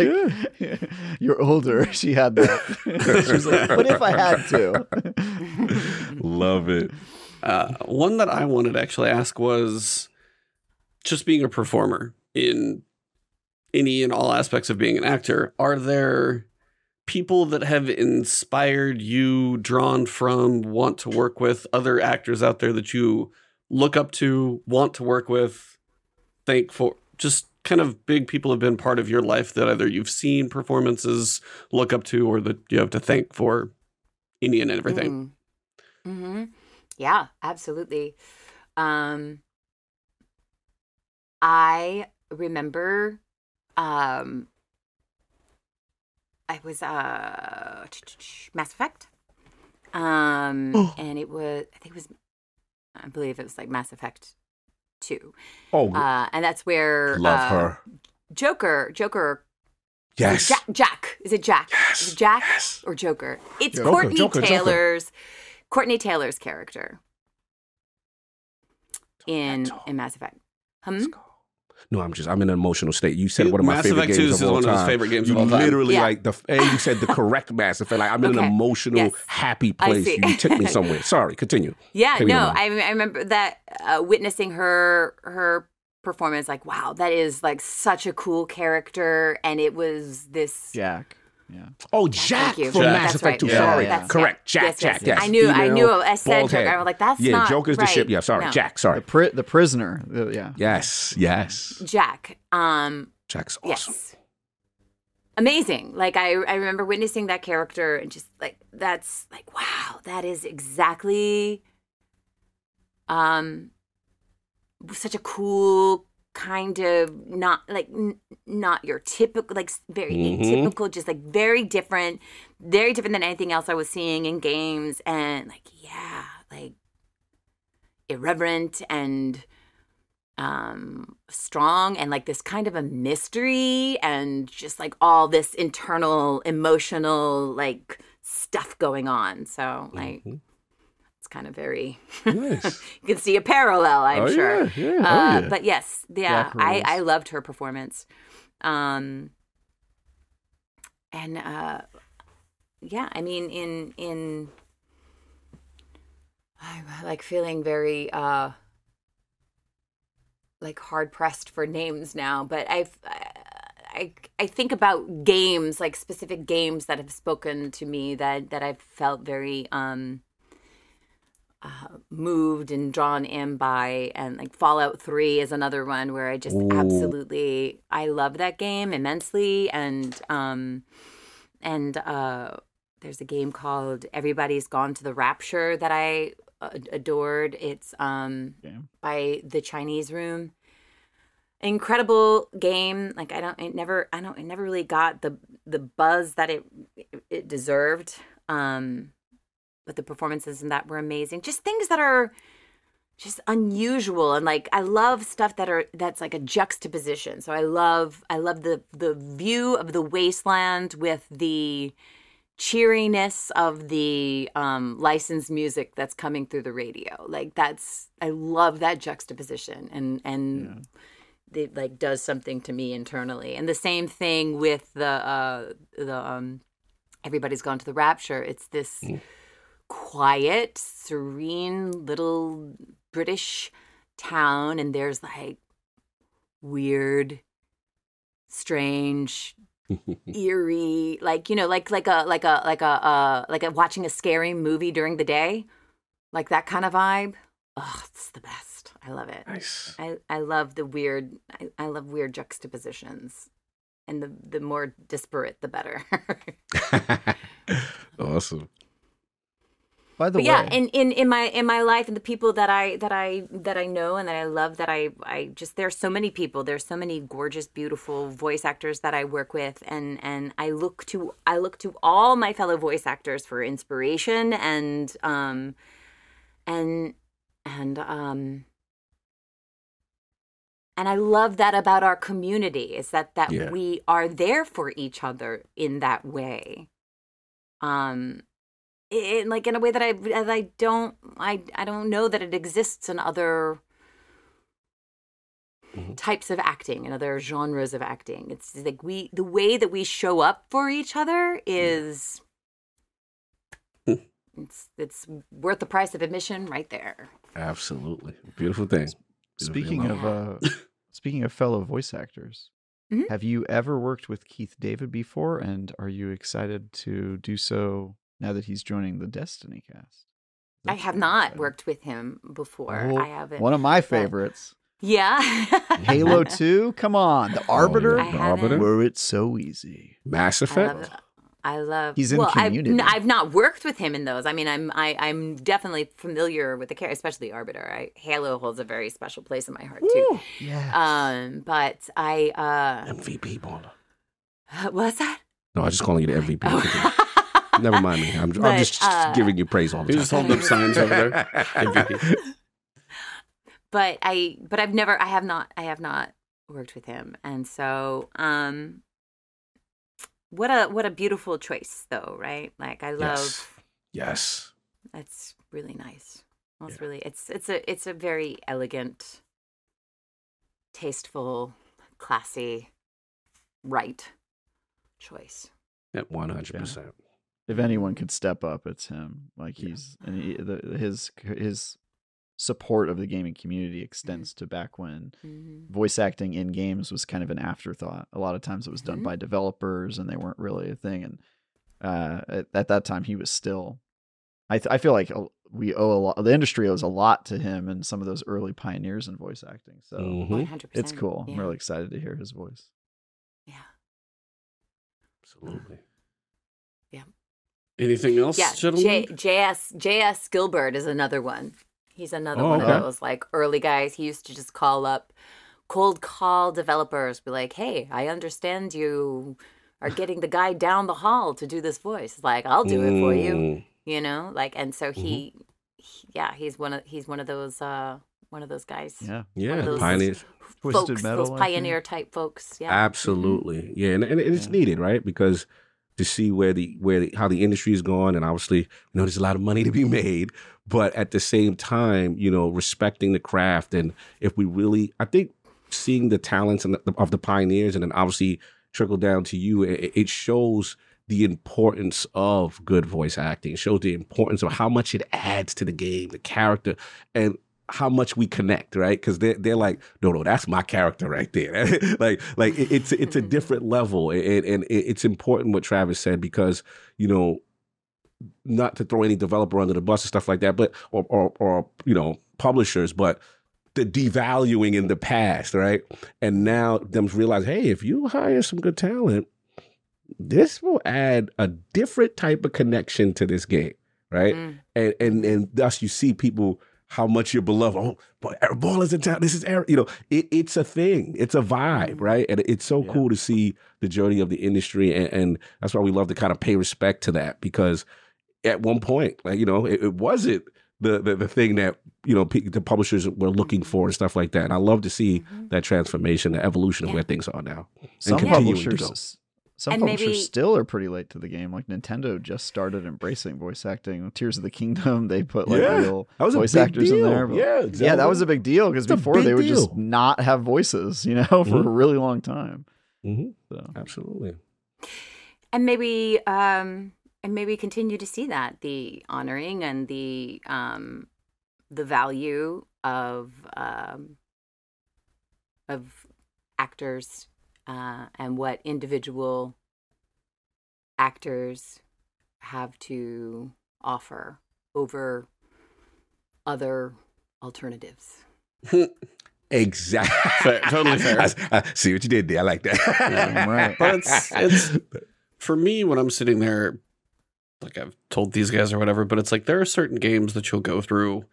yeah. "You're older." She had that. she was like, "But if I had to?" Love it. Uh, one that I wanted to actually ask was just being a performer in any and all aspects of being an actor. Are there people that have inspired you, drawn from, want to work with other actors out there that you look up to, want to work with, thank for? Just kind of big people have been part of your life that either you've seen performances, look up to, or that you have to thank for any and everything. Mm. Mm-hmm. Yeah, absolutely. Um, I remember um, I was uh Mass Effect. Um oh. and it was I think it was I believe it was like Mass Effect 2. Oh. Uh and that's where love uh, her. Joker, Joker Yes. Jack, Jack. Is it Jack? Yes. Is it Jack yes. or Joker? It's Joker, Courtenay Joker, Taylor's Joker. Courtenay Taylor's character in in Mass Effect. Hmm? No, I'm just I'm in an emotional state. You said one of my Mass favorite Effect games 2 of all is one time. of his favorite games you of all time. Literally, Yeah. like the and you said the correct Mass Effect. Like I'm in Okay. an emotional, Yes. happy place. You took me somewhere. Sorry, continue. Yeah, Take no, on. I, I remember that uh, witnessing her her performance. Like, wow, that is like such a cool character, and it was this. Jack. Yeah. Oh, Jack you. from Jack. Mass That's Effect right. 2. Yeah, Sorry, yeah. That's- correct. Jack, Yes, Jack, yes. yes. I knew, I knew. I said Joker. head. I was like, that's yeah, not Yeah. Joker's the ship. Yeah, sorry, No. Jack. Sorry. The pri- the prisoner. Uh, yeah. Yes, yes. Jack. Um, Jack's awesome. yes, amazing. Like I, I remember witnessing that character and just like that's like wow, that is exactly, um, such a cool kind of not like n- not your typical like very Mhm. atypical just like very different very different than anything else i was seeing in games and like yeah like irreverent and um strong and like this kind of a mystery and just like all this internal emotional like stuff going on so like Mhm. Kind of very Nice. you can see a parallel i'm Oh, sure yeah, yeah, oh, uh, yeah. but yes yeah i i loved her performance um and uh, yeah, I mean, in in I'm like feeling very uh, like hard pressed for names now, but I've. I, I think about games like specific games that have spoken to me that that I've felt very um uh, moved and drawn in by and like fallout 3 is another one where i just Ooh. absolutely i love that game immensely. And um and uh there's a game called everybody's gone to the rapture that i uh, adored. It's um Game. by the chinese room. Incredible game. Like i don't it never i don't it never really got the the buzz that it it deserved. Um but the performances in that were amazing. Just things that are just unusual and like I love stuff that are that's like a juxtaposition. So I love I love the the view of the wasteland with the cheeriness of the um licensed music that's coming through the radio. Like that's I love that juxtaposition and and it like does something to me internally. And the same thing with the uh the um everybody's gone to the rapture. It's this quiet, serene little British town, and there's like weird, strange, eerie, like you know, like like a like a like a uh, like a watching a scary movie during the day, like that kind of vibe. Oh, it's the best. I love it. Nice. I, I love the weird I, I love weird juxtapositions. And the the more disparate the better. awesome. By the but way, yeah, and in in my in my life and the people that I that I that I know and that I love that I I just there's so many people there's so many gorgeous beautiful voice actors that I work with and and I look to I look to all my fellow voice actors for inspiration and um and and um and I love that about our community is that that Yeah. we are there for each other in that way. Um in like in a way that I that I don't I I don't know that it exists in other Mhm. types of acting and other genres of acting. It's like we the way that we show up for each other is it's it's worth the price of admission right there. Absolutely. Beautiful thing. speaking Beautiful of uh, speaking of fellow voice actors, Mhm. have you ever worked with Keith David before, and are you excited to do so now that he's joining the Destiny cast? I have not exciting. worked with him before. Oh, I haven't. One of my favorites, yeah. Halo Two. Come on, the Arbiter, I The. Arbiter? were it so easy? Mass Effect. love, I love. He's in well, I've, Community. n- I've not worked with him in those. I mean, I'm I, I'm definitely familiar with the character, especially Arbiter. I, Halo holds a very special place in my heart too. Yeah. Um, but I uh, MVP baller. what's that? No, I'm just calling you the MVP. Oh. Never mind me. I'm, I'm But, just uh, giving you praise all the You time. just holding up signs over there. MVP. but I but I've never I have not I have not worked with him, and so um, what a what a beautiful choice though, right? Like I love. Yes. Yes. That's really nice. Well, it's Yeah. really it's it's a it's a very elegant, tasteful, classy, right choice. At 100%. If anyone could step up, it's him. Like he's and he, the, his his support of the gaming community extends to back when Mm-hmm. voice acting in games was kind of an afterthought. A lot of times it was done Mhm. by developers and they weren't really a thing. And uh, at, at that time, he was still. I th- I feel like we owe a lot. The industry owes a lot to him and some of those early pioneers in voice acting. So Mhm. One hundred percent. it's cool. I'm really excited to hear his voice. Yeah. Absolutely. Anything else, Yeah. gentlemen? J, JS JS Gilbert is another one. He's another Oh, one okay. of those like early guys. He used to just call up, cold call developers, be like, "Hey, I understand you are getting the guy down the hall to do this voice. Like, I'll do it for you." Mm. you know like and so Mm-hmm. he, he yeah he's one of he's one of those uh one of those guys Yeah. Yeah. of those- Pioneers. Twisted Metal. those pioneer type folks yeah Absolutely. Yeah. And, and it's Yeah. needed, right? Because to see where the where the, how the industry is going, and obviously, you know, there's a lot of money to be made, but at the same time, you know, respecting the craft, and if we really, I think, seeing the talents and the, of the pioneers, and then obviously trickle down to you. It, it shows the importance of good voice acting. It shows the importance of how much it adds to the game, the character, and how much we connect, right? Because they're they're like, no, no, that's my character right there. like like it, it's it's a different level, and, and it's important what Travis said because you know, not to throw any developer under the bus and stuff like that, but or or, or you know publishers, but the devaluing in the past, right? And now them realize, hey, if you hire some good talent, this will add a different type of connection to this game, right? Mm. And and and thus you see people how much you're beloved. Oh, ball is in town. This is Aaron. You know, it, it's a thing. It's a vibe, mm. right? And it's so yeah. cool to see the journey of the industry, and, and, that's why we love to kind of pay respect to that because at one point, like you know, it, it wasn't the, the the thing that you know the publishers were looking for and stuff like that. And I love to see mm-hmm. that transformation, the evolution of where things are now. Some publishers some and publishers maybe, still are pretty late to the game. Like Nintendo just started embracing voice acting. Tears of the Kingdom, they put like yeah, real voice actors deal. in there. But, yeah, exactly. yeah, that was a big deal because before they would deal. just not have voices, you know, for mm-hmm. a really long time. Mm-hmm. So. Absolutely. And maybe, um, and maybe continue to see that the honoring and the um, the value of um, of actors uh, and what individual actors have to offer over other alternatives. exactly. Fair, totally fair. I, I, see what you did there. I like that. yeah, right. But it's, it's for me when I'm sitting there, like I've told these guys or whatever, but it's like there are certain games that you'll go through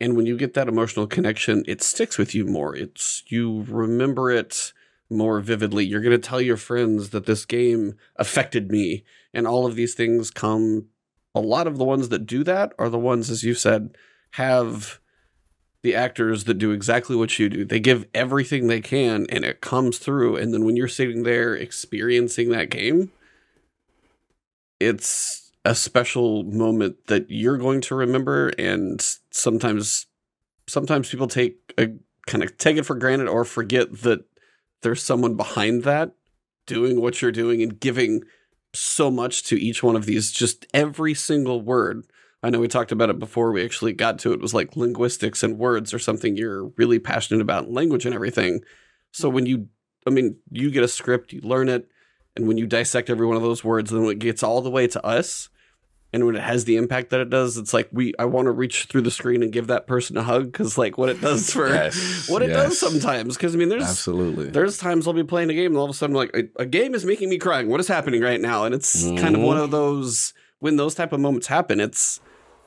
and when you get that emotional connection, it sticks with you more. It's you remember it more vividly. You're going to tell your friends that this game affected me. And all of these things come, a lot of the ones that do that are the ones, as you said, have the actors that do exactly what you do. They give everything they can and it comes through. And then when you're sitting there experiencing that game, it's a special moment that you're going to remember. And sometimes, sometimes people take a kind of take it for granted or forget that there's someone behind that doing what you're doing and giving so much to each one of these, just every single word. I know we talked about it before we actually got to it. it was like linguistics and words or something you're really passionate about, language and everything. So mm-hmm. when you, I mean, you get a script, you learn it, and when you dissect every one of those words, then when it gets all the way to us, and when it has the impact that it does it's like we i want to reach through the screen and give that person a hug because like what it does for yes, what it yes. does sometimes because i mean there's absolutely. there's times i'll be playing a game and all of a sudden like a, a game is making me crying what is happening right now? And it's mm-hmm. kind of one of those when those type of moments happen it's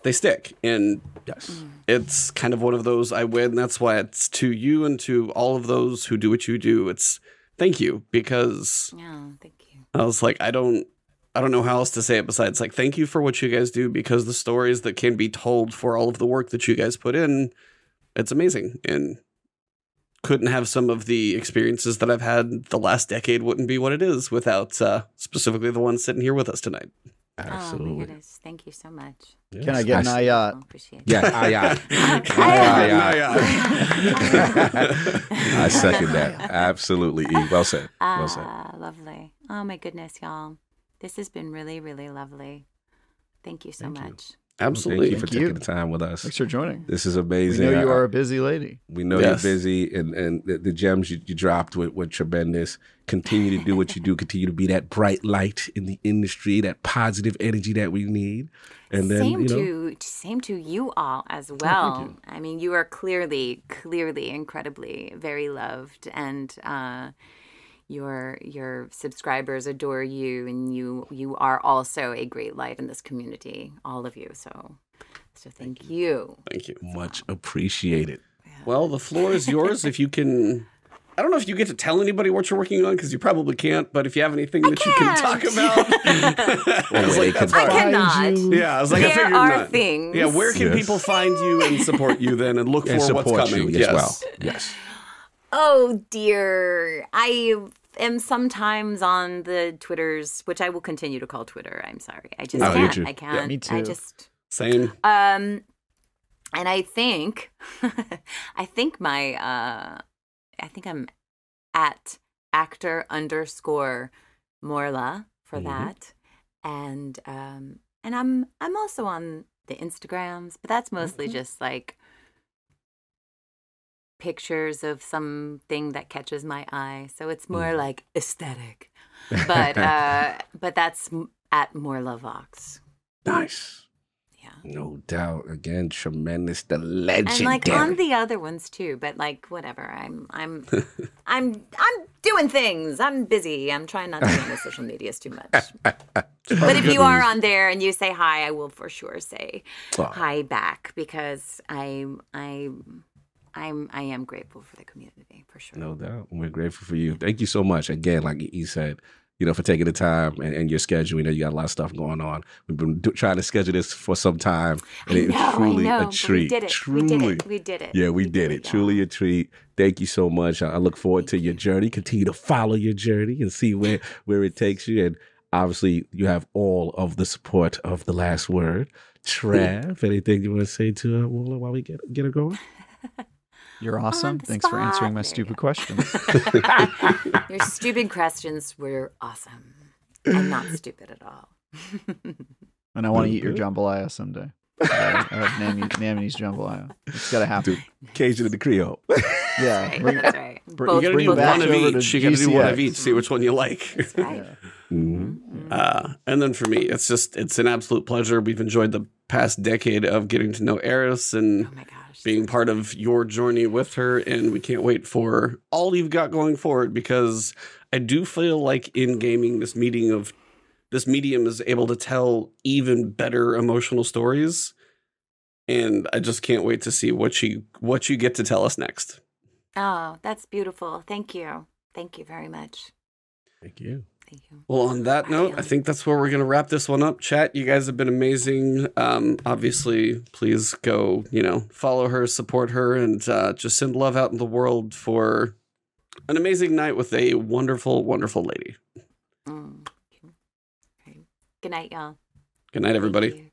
they stick. And yes. it's kind of one of those i win. That's why it's to you and to all of those who do what you do it's thank you because yeah thank you. I was like i don't I don't know how else to say it besides like thank you for what you guys do because the stories that can be told for all of the work that you guys put in, it's amazing and couldn't have some of the experiences that I've had the last decade wouldn't be what it is without uh, specifically the ones sitting here with us tonight. Absolutely. Oh my goodness. Thank you so much. Yes. Can I get an ayat? Oh, appreciate it. Yeah, ayat. I second that. Absolutely. Well said. Well said. Uh, lovely. Oh my goodness, y'all. This has been really, really lovely. Thank you so Thank much. You. Absolutely. Thank you for Thank taking you. the time with us. Thanks for joining. This is amazing. We know you are a busy lady. We know yes. you're busy, and, and the, the gems you, you, dropped were, were tremendous. Continue to do what you do. Continue to be that bright light in the industry, that positive energy that we need. And then, same you know, to same to you all as well. Oh, I mean, you are clearly, clearly, incredibly very loved, and uh, your your subscribers adore you and you you are also a great light in this community all of you so so thank, thank you. you. thank you much appreciated yeah. well the floor is yours if you can I don't know if you get to tell anybody what you're working on because you probably can't. But if you have anything I that can't. you can talk about, I, like, I cannot. You. Yeah, I was like, there I figured are not. things. Yeah, where can yes. people find you and support you then, and look and for what's coming? You yes. well. Yes. Oh dear, I am sometimes on the Twitters, which I will continue to call Twitter. I'm sorry, I just oh, can't. I can't. Yeah, me too. I just same. Um, and I think, I think my, uh, I think I'm at actor underscore Morla for Mhm. that, and um, and I'm I'm also on the Instagrams, but that's mostly Okay. just like pictures of something that catches my eye. So it's more Mhm. like aesthetic, but uh, but that's at Morla Vox. nice. Yeah. No doubt. Again, tremendous. The legendary. and like on the other ones too but like whatever i'm i'm i'm i'm doing things i'm busy i'm trying not to be on the social medias too much but if you are on there and you say hi i will for sure say Oh, hi back because i i i'm i am grateful for the community for sure No doubt. We're grateful for you. Thank you so much. Again, like he said, you know, for taking the time and, and your schedule. We know you got a lot of stuff going on. We've been do, trying to schedule this for some time. And I it's know, truly know, a treat. we did it Truly. we did it we did it Yeah, we, did did it. Truly a treat. Thank you so much. I, I look forward to your journey. Continue to follow your journey and see where where it takes you. And obviously, you have all of the support of the last word. Trav, anything you want to say to uh, while we get get her going? You're awesome. the Thanks for answering my. There stupid go. questions. your stupid questions were awesome and not stupid at all And I want to eat your jambalaya someday. I have Nami, Nami's jambalaya. It's got to happen. Cajun and the Creole. Yeah. right, bring- that's right br- both, You gotta do one of each. You gotta do one of each. See which one you like. that's right Yeah. Mhm. Uh, and then for me, it's just it's an absolute pleasure. We've enjoyed the past decade of getting to know Eris and oh my gosh being part of your journey with her, and we can't wait for all you've got going forward because I do feel like in gaming, this meeting of this medium is able to tell even better emotional stories, and I just can't wait to see what you what you get to tell us next. Oh, that's beautiful. Thank you. Thank you very much. Thank you. Thank you. Well, on that note, I think that's where we're going to wrap this one up. Chat, you guys have been amazing. Um, obviously, please go, you know, follow her, support her, and uh, just send love out in the world for an amazing night with a wonderful, wonderful lady. Mm. Okay. Good night, y'all. Good night, everybody.